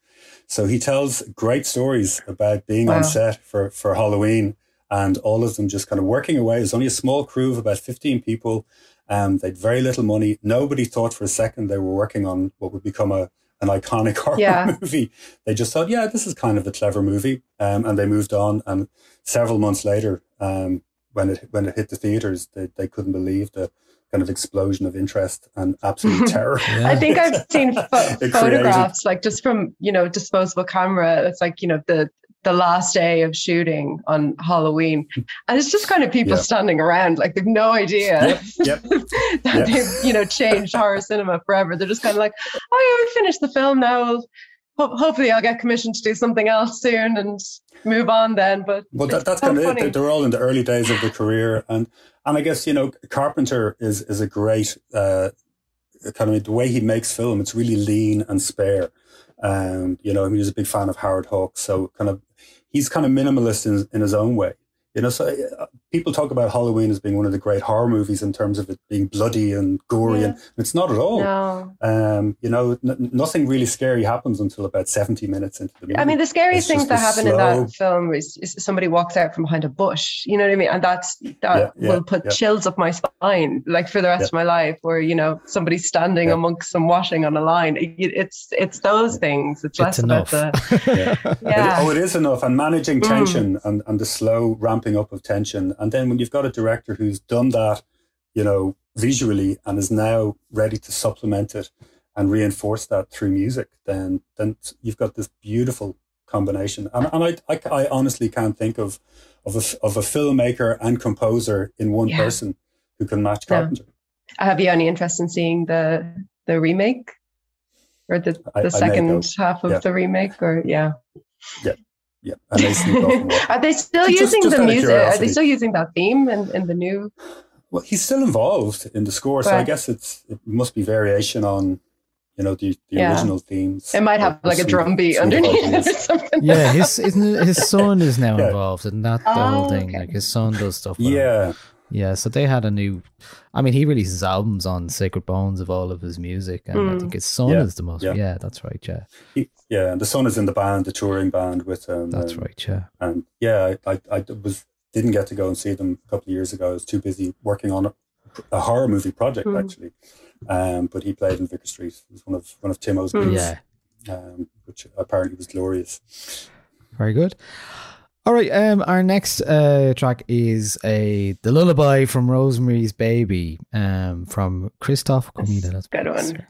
So he tells great stories about being Wow. on set for for Halloween and all of them just kind of working away. There's only a small crew of about fifteen people. Um, they had very little money. Nobody thought for a second they were working on what would become a an iconic [laughs] horror Yeah. movie. They just thought, yeah, this is kind of a clever movie, um, and they moved on. And several months later, um, when it when it hit the theaters, they, they couldn't believe the kind of explosion of interest and absolute [laughs] terror. I think I've seen pho- [laughs] It created- photographs, like just from you know disposable camera. It's like you know the the last day of shooting on Halloween, and it's just kind of people standing around, like they've no idea Yep, yep. [laughs] that they've you know changed horror cinema forever. They're just kind of like, oh yeah, we finished the film now. Ho- hopefully, I'll get commissioned to do something else soon and move on then. But Well, that, that's so kind of it. They're- all in the early days of the career, and and I guess you know Carpenter is is a great uh, kind of the way he makes film. It's really lean and spare. Um, you know, I mean, he's a big fan of Howard Hawks, so kind of he's kind of minimalist in in his own way. You know, so uh, people talk about Halloween as being one of the great horror movies in terms of it being bloody and gory, Yeah. and it's not at all. no. Um, you know, n- nothing really scary happens until about seventy minutes into the movie. I mean, the scariest It's things that a happen in that film is, is somebody walks out from behind a bush. You know what I mean? And that's that Yeah, yeah, will put yeah. chills up my spine, like for the rest Yeah. of my life. Where you know somebody standing Yeah. amongst some washing on a line. It- it's it's those things. It's less It's about enough. the [laughs] Yeah. It- oh, it is enough. And managing Mm. tension and, and the slow ramping up of tension. And then when you've got a director who's done that, you know, visually and is now ready to supplement it and reinforce that through music, then then you've got this beautiful combination. And, and I, I, I honestly can't think of of a, of a filmmaker and composer in one Yeah. person who can match No. Carpenter. Have you any interest in seeing the the remake or the I- I the second half of Yeah. the remake? Or yeah, Yeah, and they sneak off and walk. are they still Just- using just the out of music? Are they still using that theme in, in the new? Well, he's still involved in the score, so I guess it's it must be variation on you know, the, the Yeah. original themes. It might have were like a drum beat sweet underneath it [laughs] or something. Yeah, his isn't his son is now Yeah. involved, and that the whole Oh, thing. okay. Like his son does stuff. With him. Yeah, yeah. So they had a new. I mean, he releases albums on Sacred Bones of all of his music, and I Mm. think his son Yeah, is the most. yeah. Yeah. that's right. Yeah, he- yeah, and the son is in the band, the touring band with um, that's um, right. Yeah. And yeah, I, I, I was didn't get to go and see them a couple of years ago. I was too busy working on a, a horror movie project Mm. actually. Um, but he played in Vicar Street. It was one of one of Timo's Mm. gigs, Yeah. um, which apparently was glorious. Very good. All right. Um, our next uh track is a the lullaby from Rosemary's Baby. Um, from Christoph Komeda. That's Good one.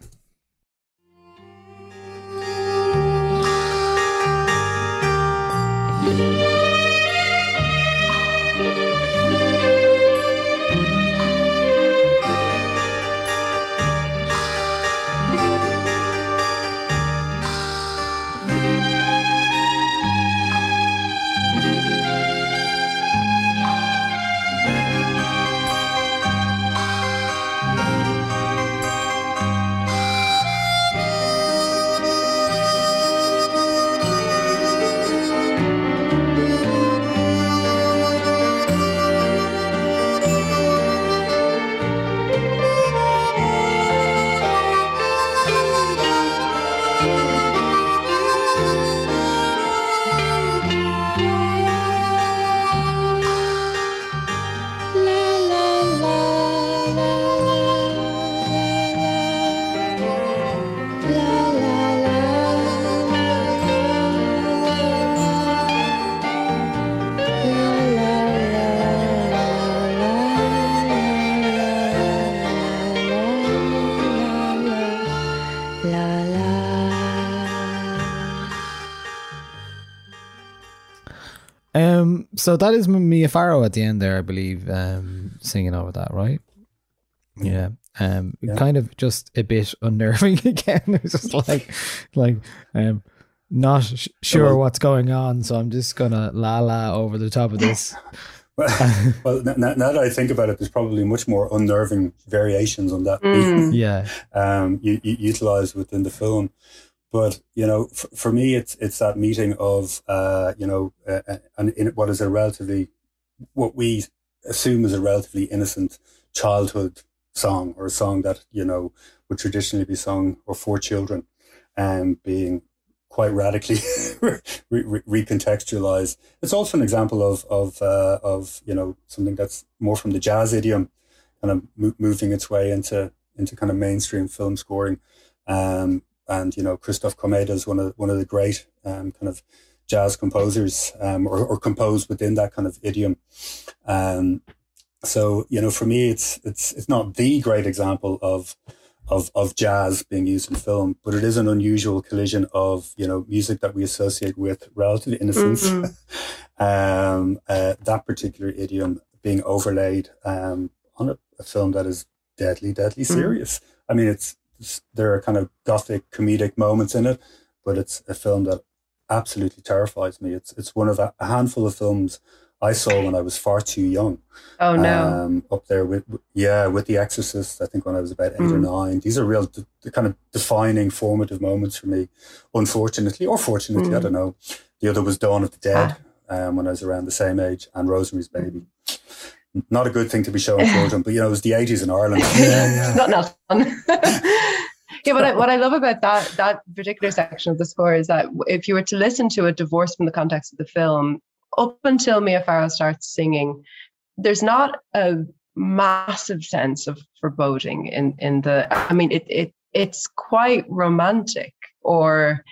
Um, so that is Mia Farrow at the end there, I believe, um, singing over that, right? Yeah. Um, Yeah. kind of just a bit unnerving [laughs] again. It's just like, like, um, not sh- sure well- what's going on, so I'm just gonna la la over the top of this. Well, [laughs] well n- n- now that I think about it, there's probably much more unnerving variations on that Mm. yeah, um, u- u- utilized within the film. But you know, f- for me, it's it's that meeting of uh, you know, uh, uh, and in what is a relatively what we assume is a relatively innocent childhood song or a song that you know would traditionally be sung or for children, and being quite radically [laughs] re- re- recontextualized. It's also an example of of uh, of you know something that's more from the jazz idiom, kind of mo- moving its way into into kind of mainstream film scoring. Um, and you know, Christoph Komeda is one of one of the great um, kind of jazz composers, um, or, or composed within that kind of idiom. Um, so you know, for me, it's it's it's not the great example of of of jazz being used in film, but it is an unusual collision of you know music that we associate with relative innocence. [laughs] um, uh, that particular idiom being overlaid um, on a, a film that is deadly, deadly serious. I mean, it's there are kind of gothic comedic moments in it, but it's a film that absolutely terrifies me. It's it's one of a, handful of films I saw when I was far too young. Oh no. Um, up there with yeah, with The Exorcist. I think when I was about eight or Mm. nine. These are real d- the kind of defining, formative moments for me. Unfortunately, or fortunately, I Mm. don't know. The other was Dawn of the Dead um, when I was around the same age, and Rosemary's Baby. Not a good thing to be showing [laughs] children, but you know, it was the eighties in Ireland. [laughs] [laughs] not enough fun. yeah, but I what I love about that that particular section of the score is that if you were to listen to it divorced from the context of the film, up until Mia Farrow starts singing, there's not a massive sense of foreboding in in the. I mean, it it it's quite romantic or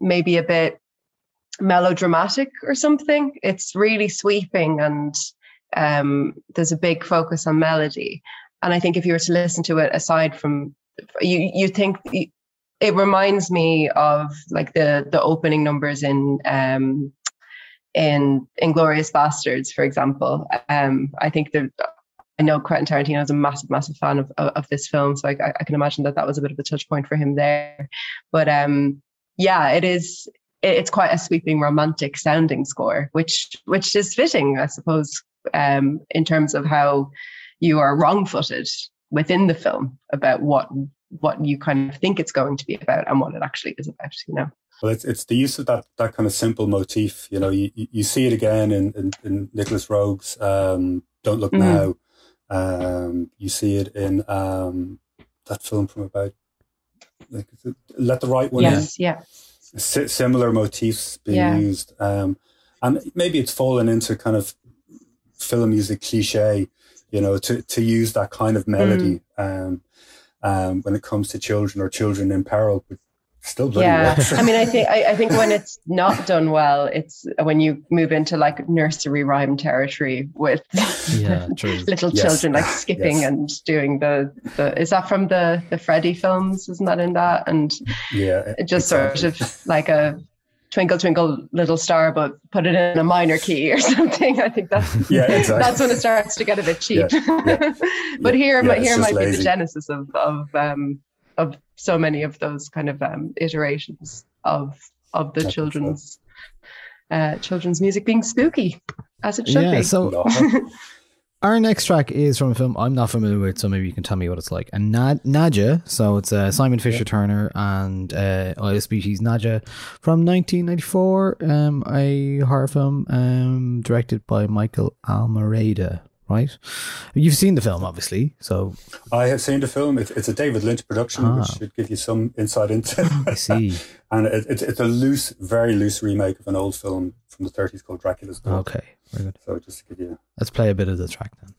maybe a bit melodramatic or something. It's really sweeping and um, there's a big focus on melody. And I think if you were to listen to it aside from you, you think it reminds me of like the the opening numbers in um, in Inglourious Basterds, for example. Um, I think that I know Quentin Tarantino is a massive, massive fan of of, of this film, so I, I can imagine that that was a bit of a touch point for him there. But um, yeah, it is. it- It's quite a sweeping, romantic sounding score, which which is fitting, I suppose, um, in terms of how you are wrong-footed within the film about what what you kind of think it's going to be about and what it actually is about. You know. Well, it's it's the use of that that kind of simple motif. You know, you you see it again in in, in Nicholas Roeg's um, "Don't Look Mm. Now." Um, you see it in um, that film from about like, "Let the Right One In." yes. Yeah. si- similar motifs being Yeah. used. Um, and maybe it's fallen into kind of film music cliche, you know, to, to use that kind of melody Mm. um, um, when it comes to children or children in peril, but still bloody yeah works. i mean i think I, I think when [laughs] it's not done well it's when you move into like nursery rhyme territory with Yeah, [laughs] little Yes. children like skipping Yes. and doing the, the is that from the the freddy films isn't that in that and yeah, it just exactly. sort of like a twinkle twinkle little star but put it in a minor key or [laughs] something i think that's [laughs] Yeah, exactly. that's when it starts to get a bit cheap Yeah, yeah. [laughs] but Yeah, here yeah, might it's here just might be the genesis of of um of so many of those kind of um iterations of of the I children's uh children's music being spooky as it should yeah, be so No. Our next track is from a film I'm not familiar with, so maybe you can tell me what it's like. And Nad- Nadja, so it's uh, Simon Fisher Turner and uh, of Species Nadja from 1994, um, a horror film um, directed by Michael Almereyda, right? You've seen the film, obviously, so I have seen the film. It, it's a David Lynch production, Ah. which should give you some insight into [laughs] I see. and it, it's it's a loose, very loose remake of an old film from the 30s called Dracula's Blood. Okay, very good. So just to give you Let's play a bit of the track then.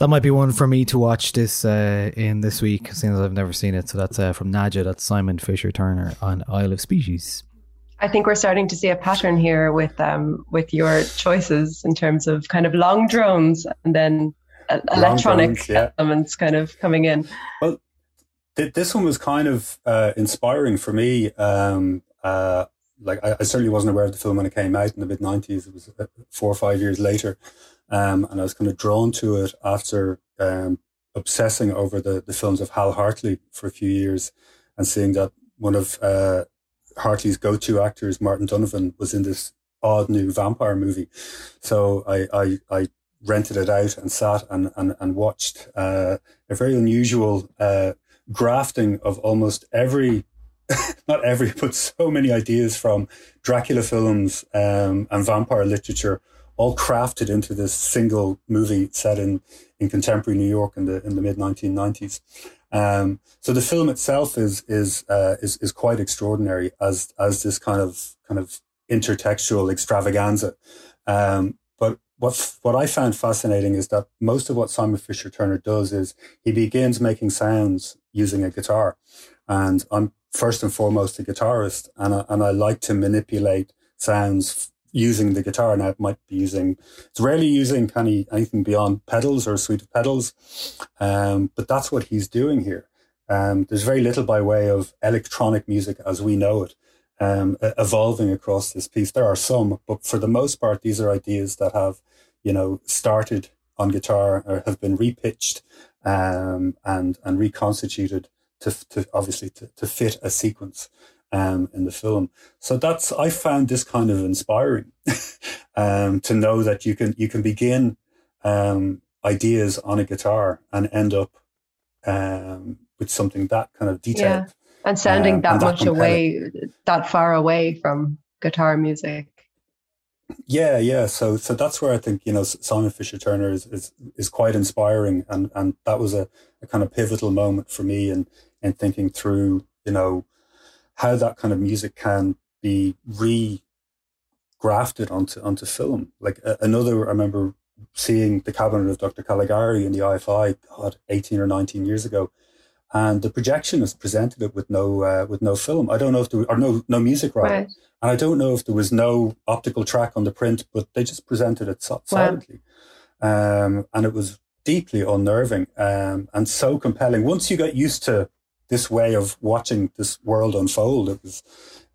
That might be one for me to watch this uh, in this week, seeing as I've never seen it. So that's uh, from Nadja. That's Simon Fisher Turner on Isle of Species. I think we're starting to see a pattern here with um with your choices in terms of kind of long drones and then uh, electronic drones, yeah. elements kind of coming in. Th- this one was kind of uh, inspiring for me. Um, uh, like I, I certainly wasn't aware of the film when it came out in the mid '90s. It was uh, four or five years later, um, and I was kind of drawn to it after um, obsessing over the the films of Hal Hartley for a few years, and seeing that one of uh, Hartley's go-to actors, Martin Donovan, was in this odd new vampire movie. So I I, I rented it out and sat and and, and watched uh, a very unusual. Uh, grafting of almost every [laughs] not every but so many ideas from dracula films um, and vampire literature all crafted into this single movie set in in contemporary new york in the in the mid 1990s um, so the film itself is is uh, is is quite extraordinary as as this kind of kind of intertextual extravaganza. Um, but what what I found fascinating is that most of what Simon Fisher Turner does is he begins making sounds using a guitar, and I'm first and foremost a guitarist, and I, and I like to manipulate sounds using the guitar. Now it might be using it's rarely using kind of anything beyond pedals or a suite of pedals, um, but that's what he's doing here. Um, there's very little by way of electronic music as we know it um, evolving across this piece. There are some, but for the most part, these are ideas that have, you know, started on guitar or have been repitched um, and and reconstituted to, to obviously to, to fit a sequence um, in the film. So that's I found this kind of inspiring [laughs] um, to know that you can you can begin um, ideas on a guitar and end up um, with something that kind of detailed. And sounding Um, that and that much compelling. away, that far away from guitar music. Yeah, yeah. So, so that's where I think you know Simon Fisher Turner is is, is quite inspiring, and and that was a, a kind of pivotal moment for me in in thinking through you know how that kind of music can be re grafted onto onto film. Like a, another, I remember seeing the cabinet of Dr. Caligari in the IFI, God, eighteen or nineteen years ago, and the projectionist presented it with no uh, with no film. I don't know if there or no no music rather. Right. And I don't know if there was no optical track on the print, but they just presented it si- silently. Um, and it was deeply unnerving um, and so compelling. Once you got used to this way of watching this world unfold, it was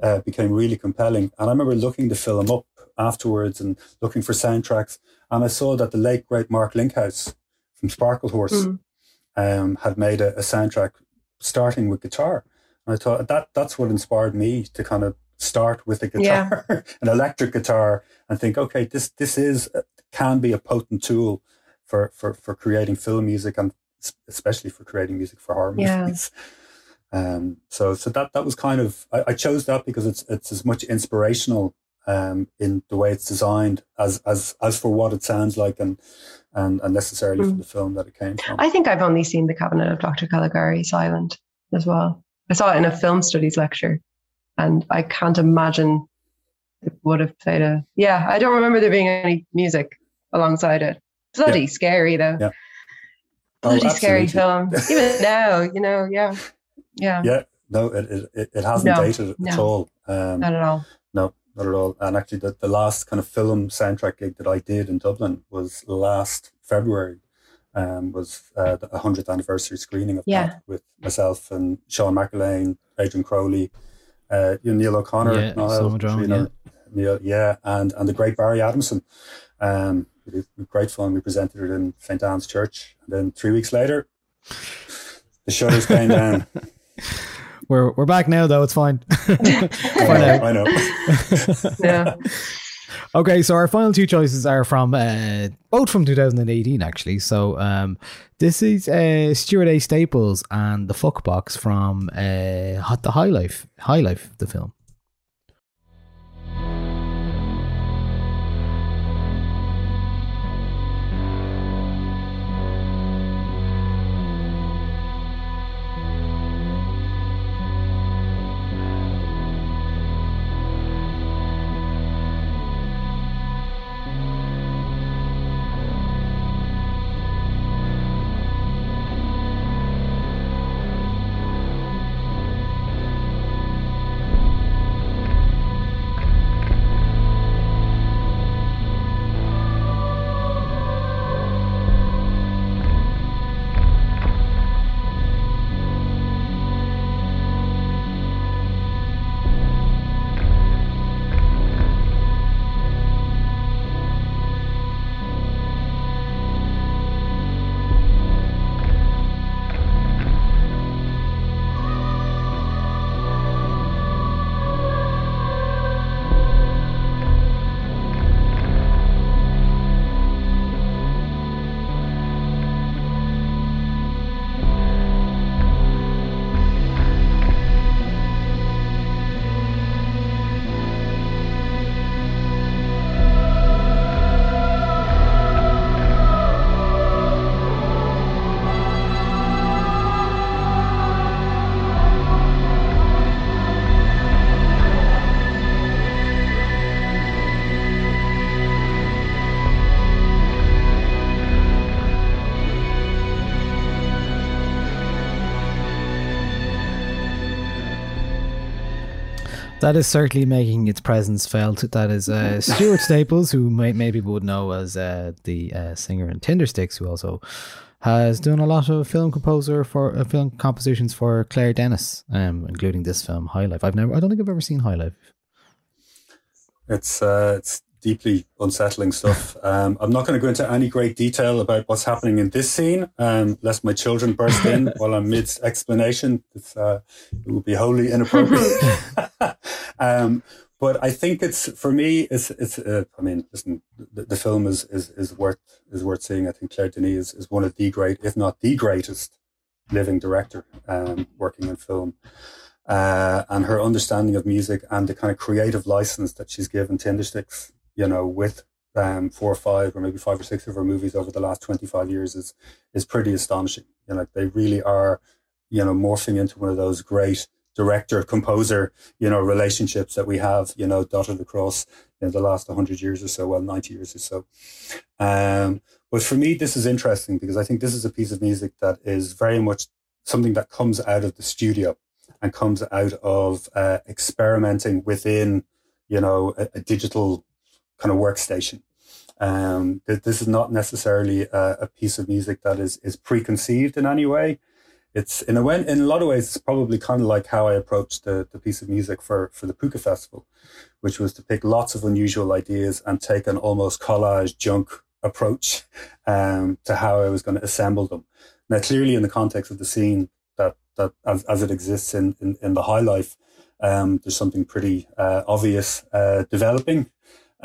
uh, became really compelling. And I remember looking the film up afterwards and looking for soundtracks. And I saw that the late, great Mark Linkous from Sparklehorse Mm. um, had made a, a soundtrack starting with guitar. And I thought that that's what inspired me to kind of start with a guitar, [laughs] an electric guitar, and think, okay, this this is can be a potent tool for for for creating film music and especially for creating music for horror Yeah. [laughs] Um, so so that that was kind of I, I chose that because it's it's as much inspirational um, in the way it's designed as as as for what it sounds like and and, and necessarily for Mm. the film that it came from. I think I've only seen the cabinet of Dr. Caligari Island as well. I saw it in a film studies lecture, and I can't imagine it would have played a. Yeah, I don't remember there being any music alongside it. Bloody scary though. Yeah. Oh, Bloody scary film. [laughs] Even now, you know, yeah, yeah, Yeah, no, it it, it- it hasn't No, dated at all. Um, not at all. No, not at all. And actually, the, the last kind of film soundtrack gig that I did in Dublin was last February. Um, was uh, the 100th anniversary screening of Yeah. that with myself and Sean McElwain, Adrian Crowley, uh, you know, Neil O'Connor, Yeah, Niall, Solomon Drummond, you know, Neil, yeah, and and the great Barry Adamson. Um, it was great fun. We presented it in St Anne's Church, and then three weeks later, the shutters came down. [laughs] [laughs] We're we're back now though. It's fine. [laughs] I know. I know. Yeah. Okay, so our final two choices are from uh, both from 2018, actually. So um, this is uh, Stuart A. Staples and the Fuck Box from uh, Hot the High Life, High Life, the film. That is certainly making its presence felt. That is uh, Stuart [laughs] Staples, who may, maybe would know as uh, the uh, singer in Tindersticks, who also has done a lot of film composer for uh, film compositions for Claire Denis, um, including this film High Life. I've never, I don't think I've ever seen High Life. It's uh, it's deeply unsettling stuff. [laughs] Um, I'm not going to go into any great detail about what's happening in this scene, um, lest my children burst in [laughs] while I'm mid explanation. Uh, it would be wholly inappropriate. [laughs] um, but I think it's for me. It's it's. Uh, I mean, listen, the, the film is, is is worth is worth seeing. I think Claire Denis is, is one of the great, if not the greatest, living director um, working in film. uh, and her understanding of music and the kind of creative license that she's given to Tindersticks, you know, with um, four or five or maybe five or six of her movies over the last 25 years is, is pretty astonishing. You know, they really are, you know, morphing into one of those great director composer, you know, relationships that we have, you know, dotted across know, the last 100 years or so, well, 90 years or so. Um, but for me, this is interesting because I think this is a piece of music that is very much something that comes out of the studio and comes out of uh, experimenting within, you know, a, a digital kind of workstation. Um, th- this is not necessarily a, a, piece of music that is is preconceived in any way. It's in a way, in a lot of ways, it's probably kind of like how I approached the, the piece of music for for the Púca Festival, which was to pick lots of unusual ideas and take an almost collage junk approach um, to how I was going to assemble them. Now, clearly, in the context of the scene that that as, as it exists in, in, in the high life, um, there's something pretty uh, obvious uh, developing.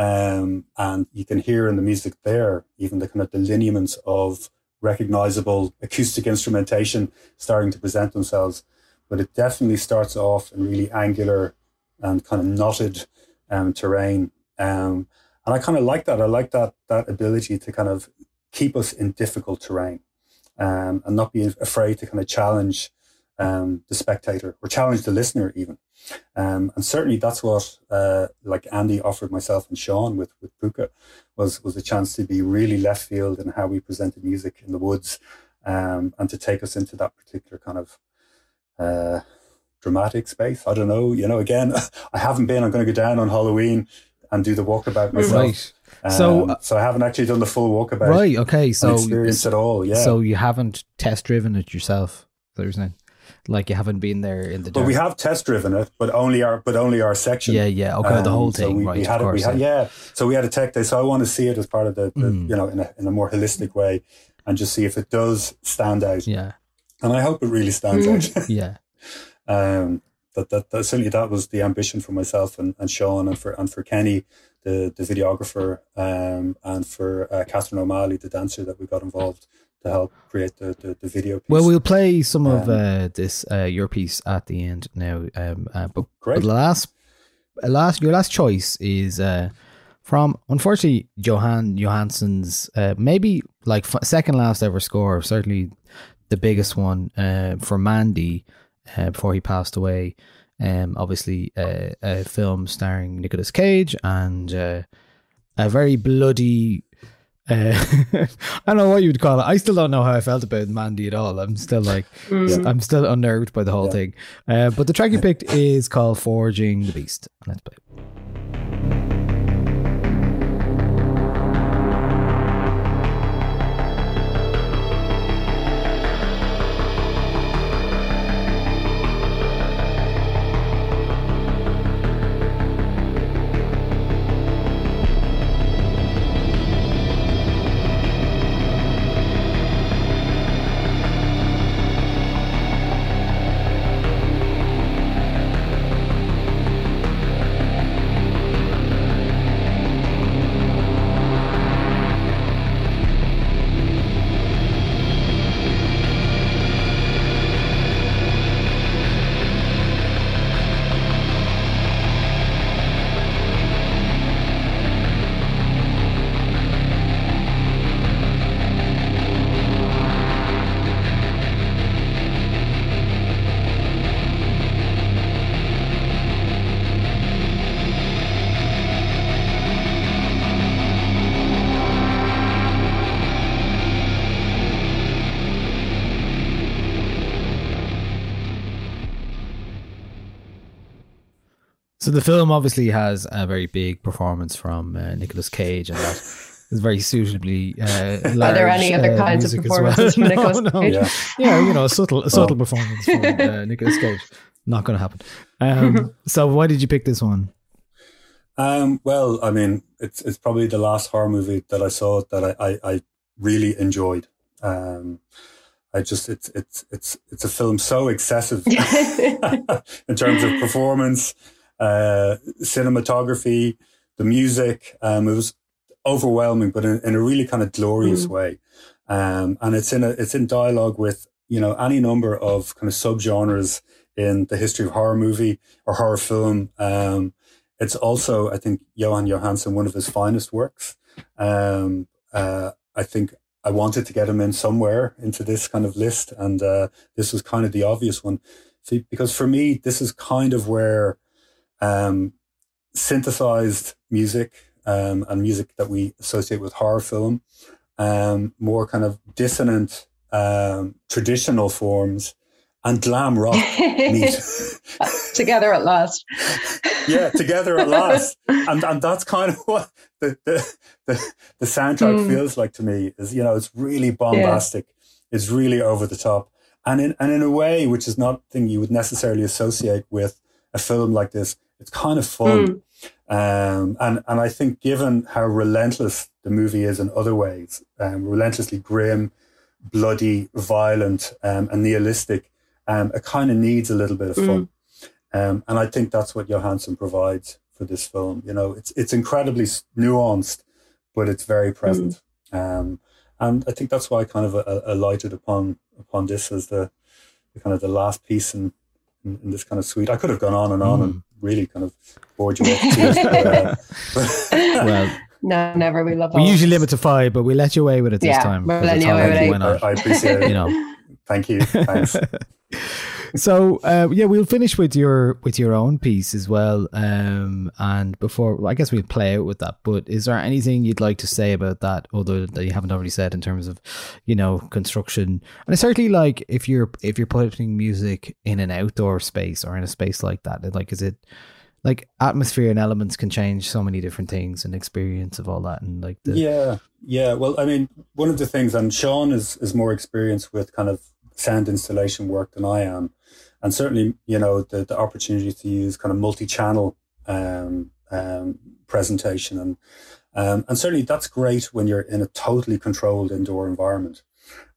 Um, and you can hear in the music there, even the kind of the lineaments of recognizable acoustic instrumentation starting to present themselves. But it definitely starts off in really angular and kind of knotted um, terrain. Um, and I kind of like that. I like that that ability to kind of keep us in difficult terrain um, and not be afraid to kind of challenge um, the spectator or challenge the listener even. Um, and certainly that's what uh, like Andy offered myself and Sean with with Púca was was a chance to be really left field in how we presented music in the woods um, and to take us into that particular kind of uh, dramatic space. I don't know, you know, again, [laughs] I haven't been. I'm going to go down on Halloween and do the walkabout myself. Right. So, Um, so I haven't actually done the full walkabout. Right. Okay. So experience at all. Yeah. So you haven't test driven it yourself. Is that what you're saying? Like you haven't been there in the day. but dark. we have test driven it, but only our but only our section. Yeah, yeah. Okay, the whole Um, so thing, we, right, We of had, it- we course, had, yeah. yeah. So we had a tech day. So I want to see it as part of the, the Mm. you know, in a in a more holistic way, and just see if it does stand out. Yeah. And I hope it really stands out. [laughs] [laughs] Yeah. um, that, that that certainly that was the ambition for myself and, and Sean and for and for Kenny, the the videographer, um, and for uh, Catherine O'Malley, the dancer that we got involved to help create the the, the video. Piece. Well, we'll play some of Um, uh, this uh, your piece at the end now. Um, uh, but, Great. but the last, uh, last your last choice is uh, from unfortunately Jóhann Jóhannsson's uh, maybe like f- second last ever score, certainly the biggest one uh, for Mandy uh, before he passed away. Um, obviously uh, a film starring Nicolas Cage and uh, a very bloody. Uh, [laughs] I don't know what you would call it. I still don't know how I felt about Mandy at all. I'm still like, I'm still unnerved by the whole Yeah. thing. Uh, but the track you picked is called "Forging the Beast." Let's play. So the film obviously has a very big performance from uh, Nicolas Cage, and that is very suitably. Uh, Are there any other uh, kinds of music as well. performances from [laughs] No, Nicolas no. Cage? Yeah. Yeah, you know, a subtle, a subtle performance from uh, [laughs] Nicolas Cage. Not going to happen. Um, [laughs] so why did you pick this one? Um, well, I mean, it's it's probably the last horror movie that I saw that I, I, I really enjoyed. Um, I just it's it's it's it's a film so excessive in terms of performance, uh, cinematography, the music. Um, it was overwhelming, but in, in a really kind of glorious way. Um, and it's in a it's in dialogue with you know any number of kind of subgenres in the history of horror movie or horror film. Um, it's also, I think, Jóhann Jóhannsson, one of his finest works. Um, uh, I think I wanted to get him in somewhere into this kind of list, and uh, this was kind of the obvious one. See, because for me, this is kind of where um, synthesized music um, and music that we associate with horror film, um, more kind of dissonant um, traditional forms, and glam rock [laughs] meet. [laughs] Together at last. [laughs] yeah, together at last, and and that's kind of what the the the, the soundtrack Mm. feels like to me. Is you know, it's really bombastic, it's really over the top, and in and in a way which is not thing you would necessarily associate with a film like this. It's kind of fun, um, and and I think given how relentless the movie is in other ways, um, relentlessly grim, bloody, violent, um, and nihilistic, um, it kind of needs a little bit of fun. Um, and I think that's what Jóhannsson provides for this film. You know, it's it's incredibly nuanced, but it's very present. Um, and I think that's why I kind of uh, alighted upon upon this as the, the kind of the last piece in, in, in this kind of suite. I could have gone on and on and really kind of bored you off. tears, but, uh, [laughs] Well, No, never. We love we all usually this. limit to five, but we let you away with it this Yeah, time. we're because letting you away with it. I. I appreciate it. You know. Thank you. Thanks. [laughs] so uh, yeah, we'll finish with your with your own piece as well. Um, and before I guess we'll play out with that. But is there anything you'd like to say about that, other that you haven't already said in terms of, you know, construction? And it's certainly like if you're if you're putting music in an outdoor space or in a space like that, like is it like atmosphere and elements can change so many different things and experience of all that and like the Yeah, yeah. Well, I mean, one of the things, and Sean is is more experienced with kind of sound installation work than I am, and certainly, you know, the the opportunity to use kind of multi channel um, um, presentation, and um, and certainly that's great when you're in a totally controlled indoor environment.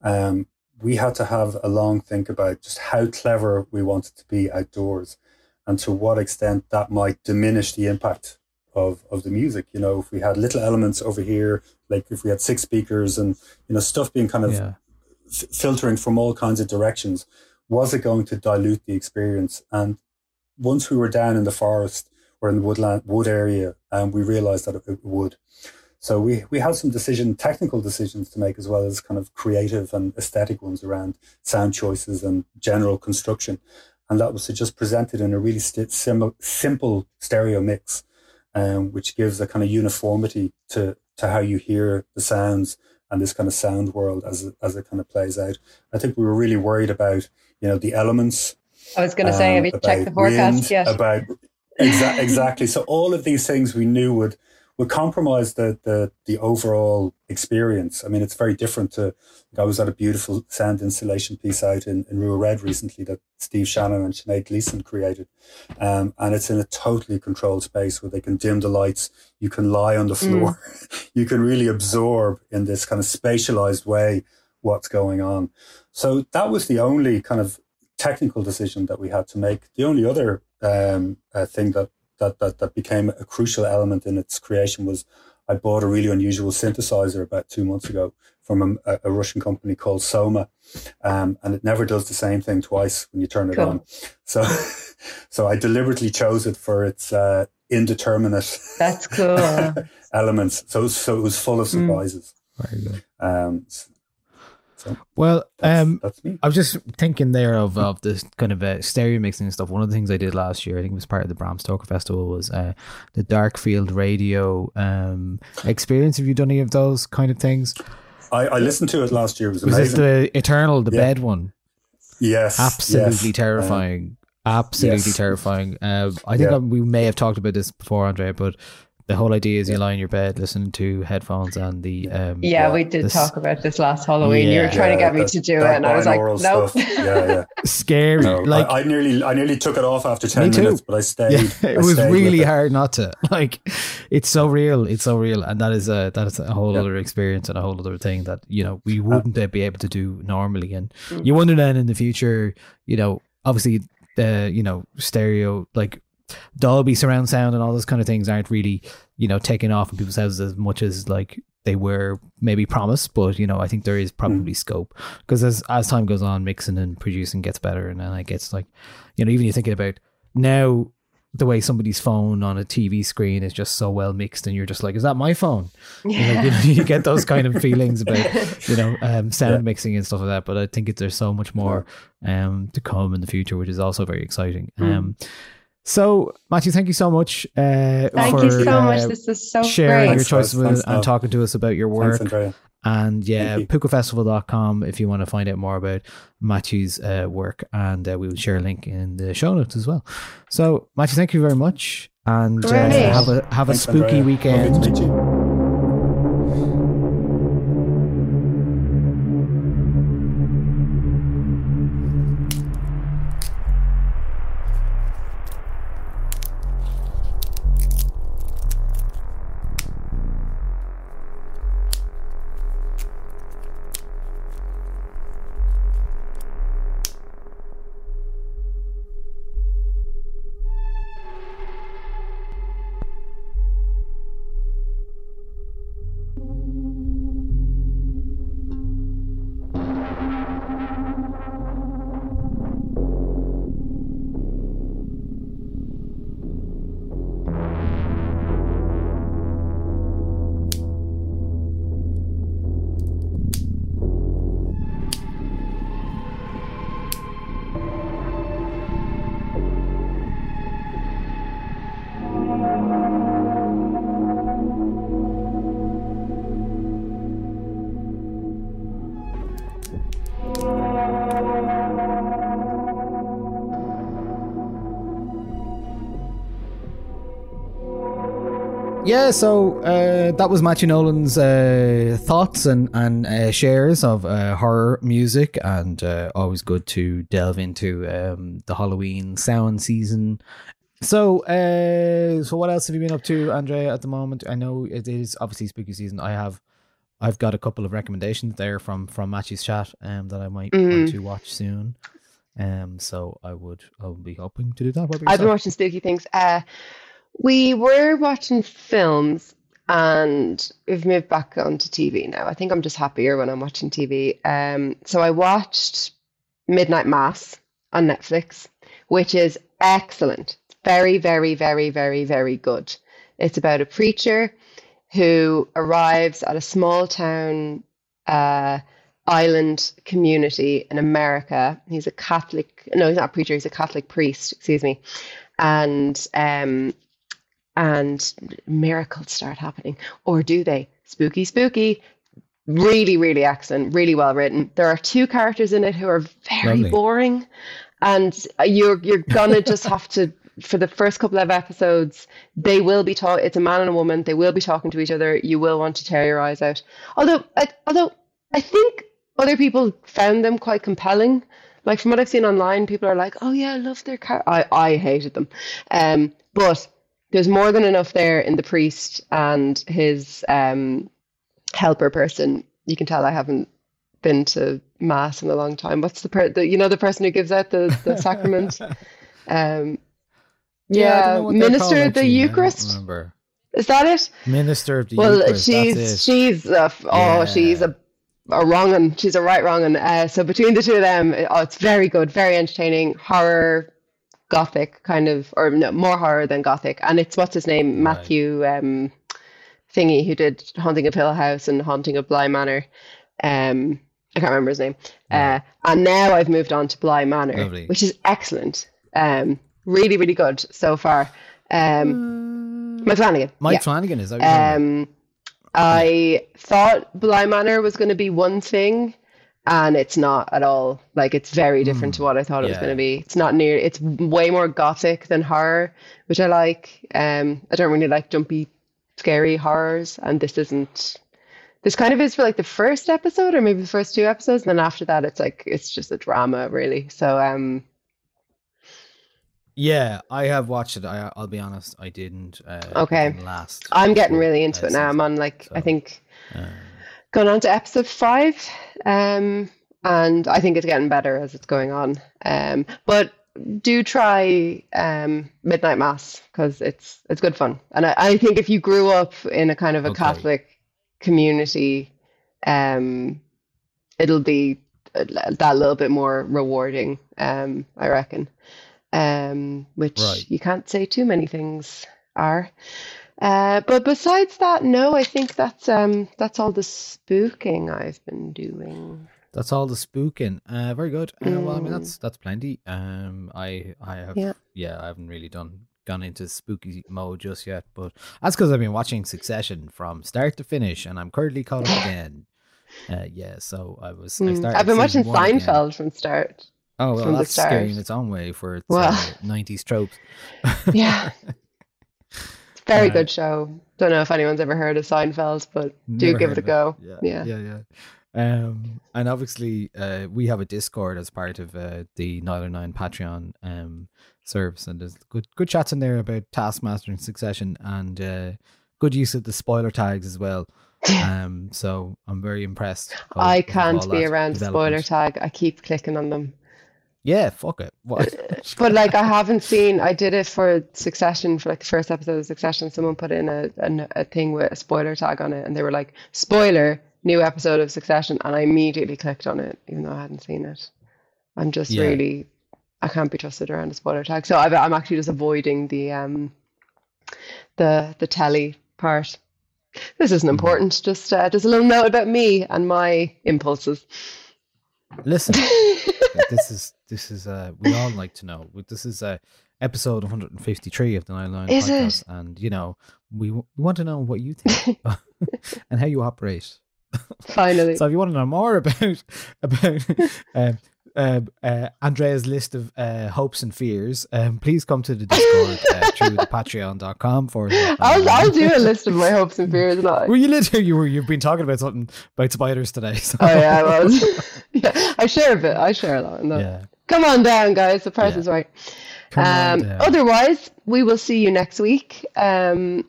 Um, we had to have a long think about just how clever we wanted to be outdoors, and to what extent that might diminish the impact of of the music. You know, if we had little elements over here, like if we had six speakers and you know stuff being kind of yeah f- filtering from all kinds of directions, was it going to dilute the experience? And once we were down in the forest or in the woodland wood area, um, we realized that it, would. So we we had some decision, technical decisions to make as well as kind of creative and aesthetic ones around sound choices and general construction. And that was to just present it in a really st- sim- simple stereo mix, um, which gives a kind of uniformity to to how you hear the sounds and this kind of sound world as it, as it kind of plays out. I think we were really worried about you know the elements. I was going to say, have um, you checked the forecast wind, yet? About exa- [laughs] exactly. So all of these things we knew would would compromise the the the overall experience. I mean, it's very different to. Like I was at a beautiful sound installation piece out in in Rua Red recently that Steve Shannon and Sinead Gleeson created, um, and it's in a totally controlled space where they can dim the lights. You can lie on the floor. [laughs] you can really absorb in this kind of spatialized way what's going on. So that was the only kind of technical decision that we had to make. The only other um, uh, thing that, that that that became a crucial element in its creation was I bought a really unusual synthesizer about two months ago from a, a Russian company called Soma, um, and it never does the same thing twice when you turn it Cool. on. So, [laughs] so I deliberately chose it for its uh, indeterminate That's cool. [laughs] elements. So, so it was full of Mm. surprises. very good Um, so well that's, um that's me. I was just thinking there of, of this kind of uh, stereo mixing and stuff. One of the things I did last year, I think it was part of the Bram Stoker Festival, was uh, the Darkfield radio um, experience. Have you done any of those kind of things? I, I listened to it last year. It was Was amazing. the Eternal, the Yeah. bed one? yes, Absolutely yes. terrifying. Absolutely yes. terrifying. Uh, I think Yeah. uh, we may have talked about this before, Andrea, but the whole idea is you lie in your bed listening to headphones and the um, Yeah, we did This- talk about this last Halloween. you were trying to Yeah, get me to do it, and I was like, binaural nope. Yeah, yeah. [laughs] scary. No, like I, I nearly, I nearly took it off after ten Me too. minutes, but I stayed. Yeah, I it was stayed with really it. hard not to. [laughs] Like, it's so real. It's so real, and that is a that is a whole Yeah. other experience and a whole other thing that you know Uh, we wouldn't uh, be able to do normally. And Mm. you wonder then in the future, you know, obviously, the you know stereo like Dolby surround sound and all those kind of things aren't really you know taking off in people's houses as much as like they were maybe promised, but you know, I think there is probably scope because as as time goes on, mixing and producing gets better, and then it gets like, you know, even you're thinking about now the way somebody's phone on a TV screen is just so well mixed, and you're just like, is that my phone? You, know, you, [laughs] you get those kind of feelings about [laughs] you know um, sound mixing and stuff like that. But I think it, there's so much more um, to come in the future, which is also very exciting. Um, so Matthew, thank you so much. Uh, Thank for, you so much. uh, This is so sharing great. your choices guys. with us and Noel. talking to us about your work. Thanks, And yeah, Thank you. pukafestival.com if you want to find out more about Matthew's uh, work. And uh, we will share a link in the show notes as well. So, Matthew, thank you very much. And uh, have a have a spooky Andrea. weekend. Yeah, so uh, that was Matthew Nolan's uh, thoughts and and uh, shares of uh, horror music, and uh, always good to delve into um, the Halloween sound season. So, uh, so what else have you been up to, Andrea? At the moment, I know it is obviously spooky season. I have, I've got a couple of recommendations there from from Matthew's chat, um, that I might want Mhm. to watch soon. Um, so I would, I will be hoping to do that. I've been watching spooky things. Uh, we were watching films and we've moved back onto TV now. I think I'm just happier when I'm watching TV. Um, so I watched Midnight Mass on Netflix, which is excellent. Very, very, very, very, very good. It's about a preacher who arrives at a small town uh, island community in America. He's a Catholic, no, he's not a preacher, he's a Catholic priest, excuse me. And um, and miracles start happening. Or do they? Spooky, spooky. Really, really excellent, really well written. There are two characters in it who are very Lovely. boring, and you're you're gonna [laughs] just have to for the first couple of episodes. They will be talk. It's a man and a woman. They will be talking to each other. You will want to tear your eyes out. Although, I, although I think other people found them quite compelling. Like from what I've seen online, people are like, "Oh yeah, I love their car." I I hated them, um, but there's more than enough there in the priest and his um, helper person. You can tell I haven't been to mass in a long time. What's the, per- the you know the person who gives out the, the [laughs] sacrament? Um, yeah, they're minister of the actually. I don't Eucharist. Is that it? Minister of the well, Eucharist. she's that's it. she's a, oh Yeah. she's a a wrong one. She's a right wrong one. Uh, so between the two of them, oh, it's very good, very entertaining, horror, gothic kind of, or no, more horror than gothic. And it's what's his name, Right. Matthew um, Thingy, who did Haunting of Hill House and Haunting of Bly Manor. Um, I can't remember his name. Uh, and now I've moved on to Bly Manor, Lovely. which is excellent. Um, really, really good so far. Um, Mike Flanagan. Mike yeah. Flanagan is that what you're talking about? Um, I thought Bly Manor was going to be one thing, and it's not at all. Like it's very different to what I thought it was going to be. It's not near. It's way more gothic than horror, which I like. Um, I don't really like jumpy, scary horrors, and this isn't. This kind of is for like the first episode, or maybe the first two episodes, and then after that, it's like it's just a drama, really. So, um, Yeah, I have watched it. I, I'll be honest, I didn't. Uh, Okay. didn't last. I'm getting really into uh, it now. I'm on like I think Uh, going on to episode five, um, and I think it's getting better as it's going on. Um, but do try um, Midnight Mass because it's it's good fun, and I, I think if you grew up in a kind of a Okay. Catholic community, um, it'll be that little bit more rewarding. Um, I reckon. Um, which Right. you can't say too many things are. Uh, but besides that, no, I think that's um that's all the spooking I've been doing. That's all the spooking. Uh, very good. Uh, well, I mean, Mm. that's that's plenty. Um, I I have Yeah. yeah, I haven't really done gone into spooky mode just yet, but that's because I've been watching Succession from start to finish, and I'm currently caught up [laughs] again. Uh, yeah, so I was. I Mm. started I've been watching one again. Seinfeld from start. Oh well, that's scary in its own way for its Well. uh, '90s tropes. [laughs] Yeah. [laughs] Very good show. Don't know if anyone's ever heard of Seinfeld, but do give it a go. Yeah, Yeah. yeah, yeah. Um, and obviously, uh, we have a Discord as part of uh, the Nialler9 Patreon um service, and there's good good chats in there about Taskmaster and Succession, and uh, good use of the spoiler tags as well. [laughs] Um, so I'm very impressed. of- I can't be around the spoiler tag. I keep clicking on them. Yeah, fuck it. What? [laughs] But like I haven't seen I did it for Succession for like the first episode of Succession. Someone put in a, a a thing with a spoiler tag on it and they were like, spoiler, new episode of Succession and I immediately clicked on it, even though I hadn't seen it. I'm just Yeah. really I can't be trusted around a spoiler tag. So I've, I'm actually just avoiding the um the the telly part. This isn't Mm-hmm. important. Just uh, just a little note about me and my impulses. Listen, [laughs] this is this is uh we all like to know. This is uh episode 153 of the Nine Line Is podcast, it? and you know we w- we want to know what you think [laughs] [laughs] and how you operate. [laughs] Finally. So if you want to know more about about um, uh, uh, Andrea's list of uh, hopes and fears, um, please come to the Discord uh, through the patreon.com for [laughs] I'll I'll do a list of my hopes and fears [laughs] now. Well, you literally you were you've been talking about something about spiders today. So. Oh yeah, I [laughs] was. yeah, I share a bit. I share a lot. No. yeah. Come on down, guys. The price Yeah. is right. Um, otherwise, we will see you next week. Um,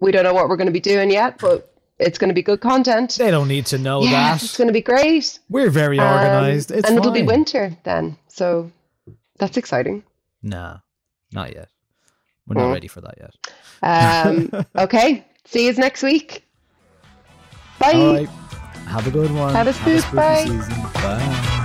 we don't know what we're going to be doing yet, but it's going to be good content. They don't need to know yes, that. it's going to be great. We're very Um, organized. it's and it'll be winter then, so that's exciting. Nah, not yet. We're not Mm. ready for that yet. Um, [laughs] okay, see you next week. Bye. All right. Have a good one. Have a spook, spooky bye. season. Bye.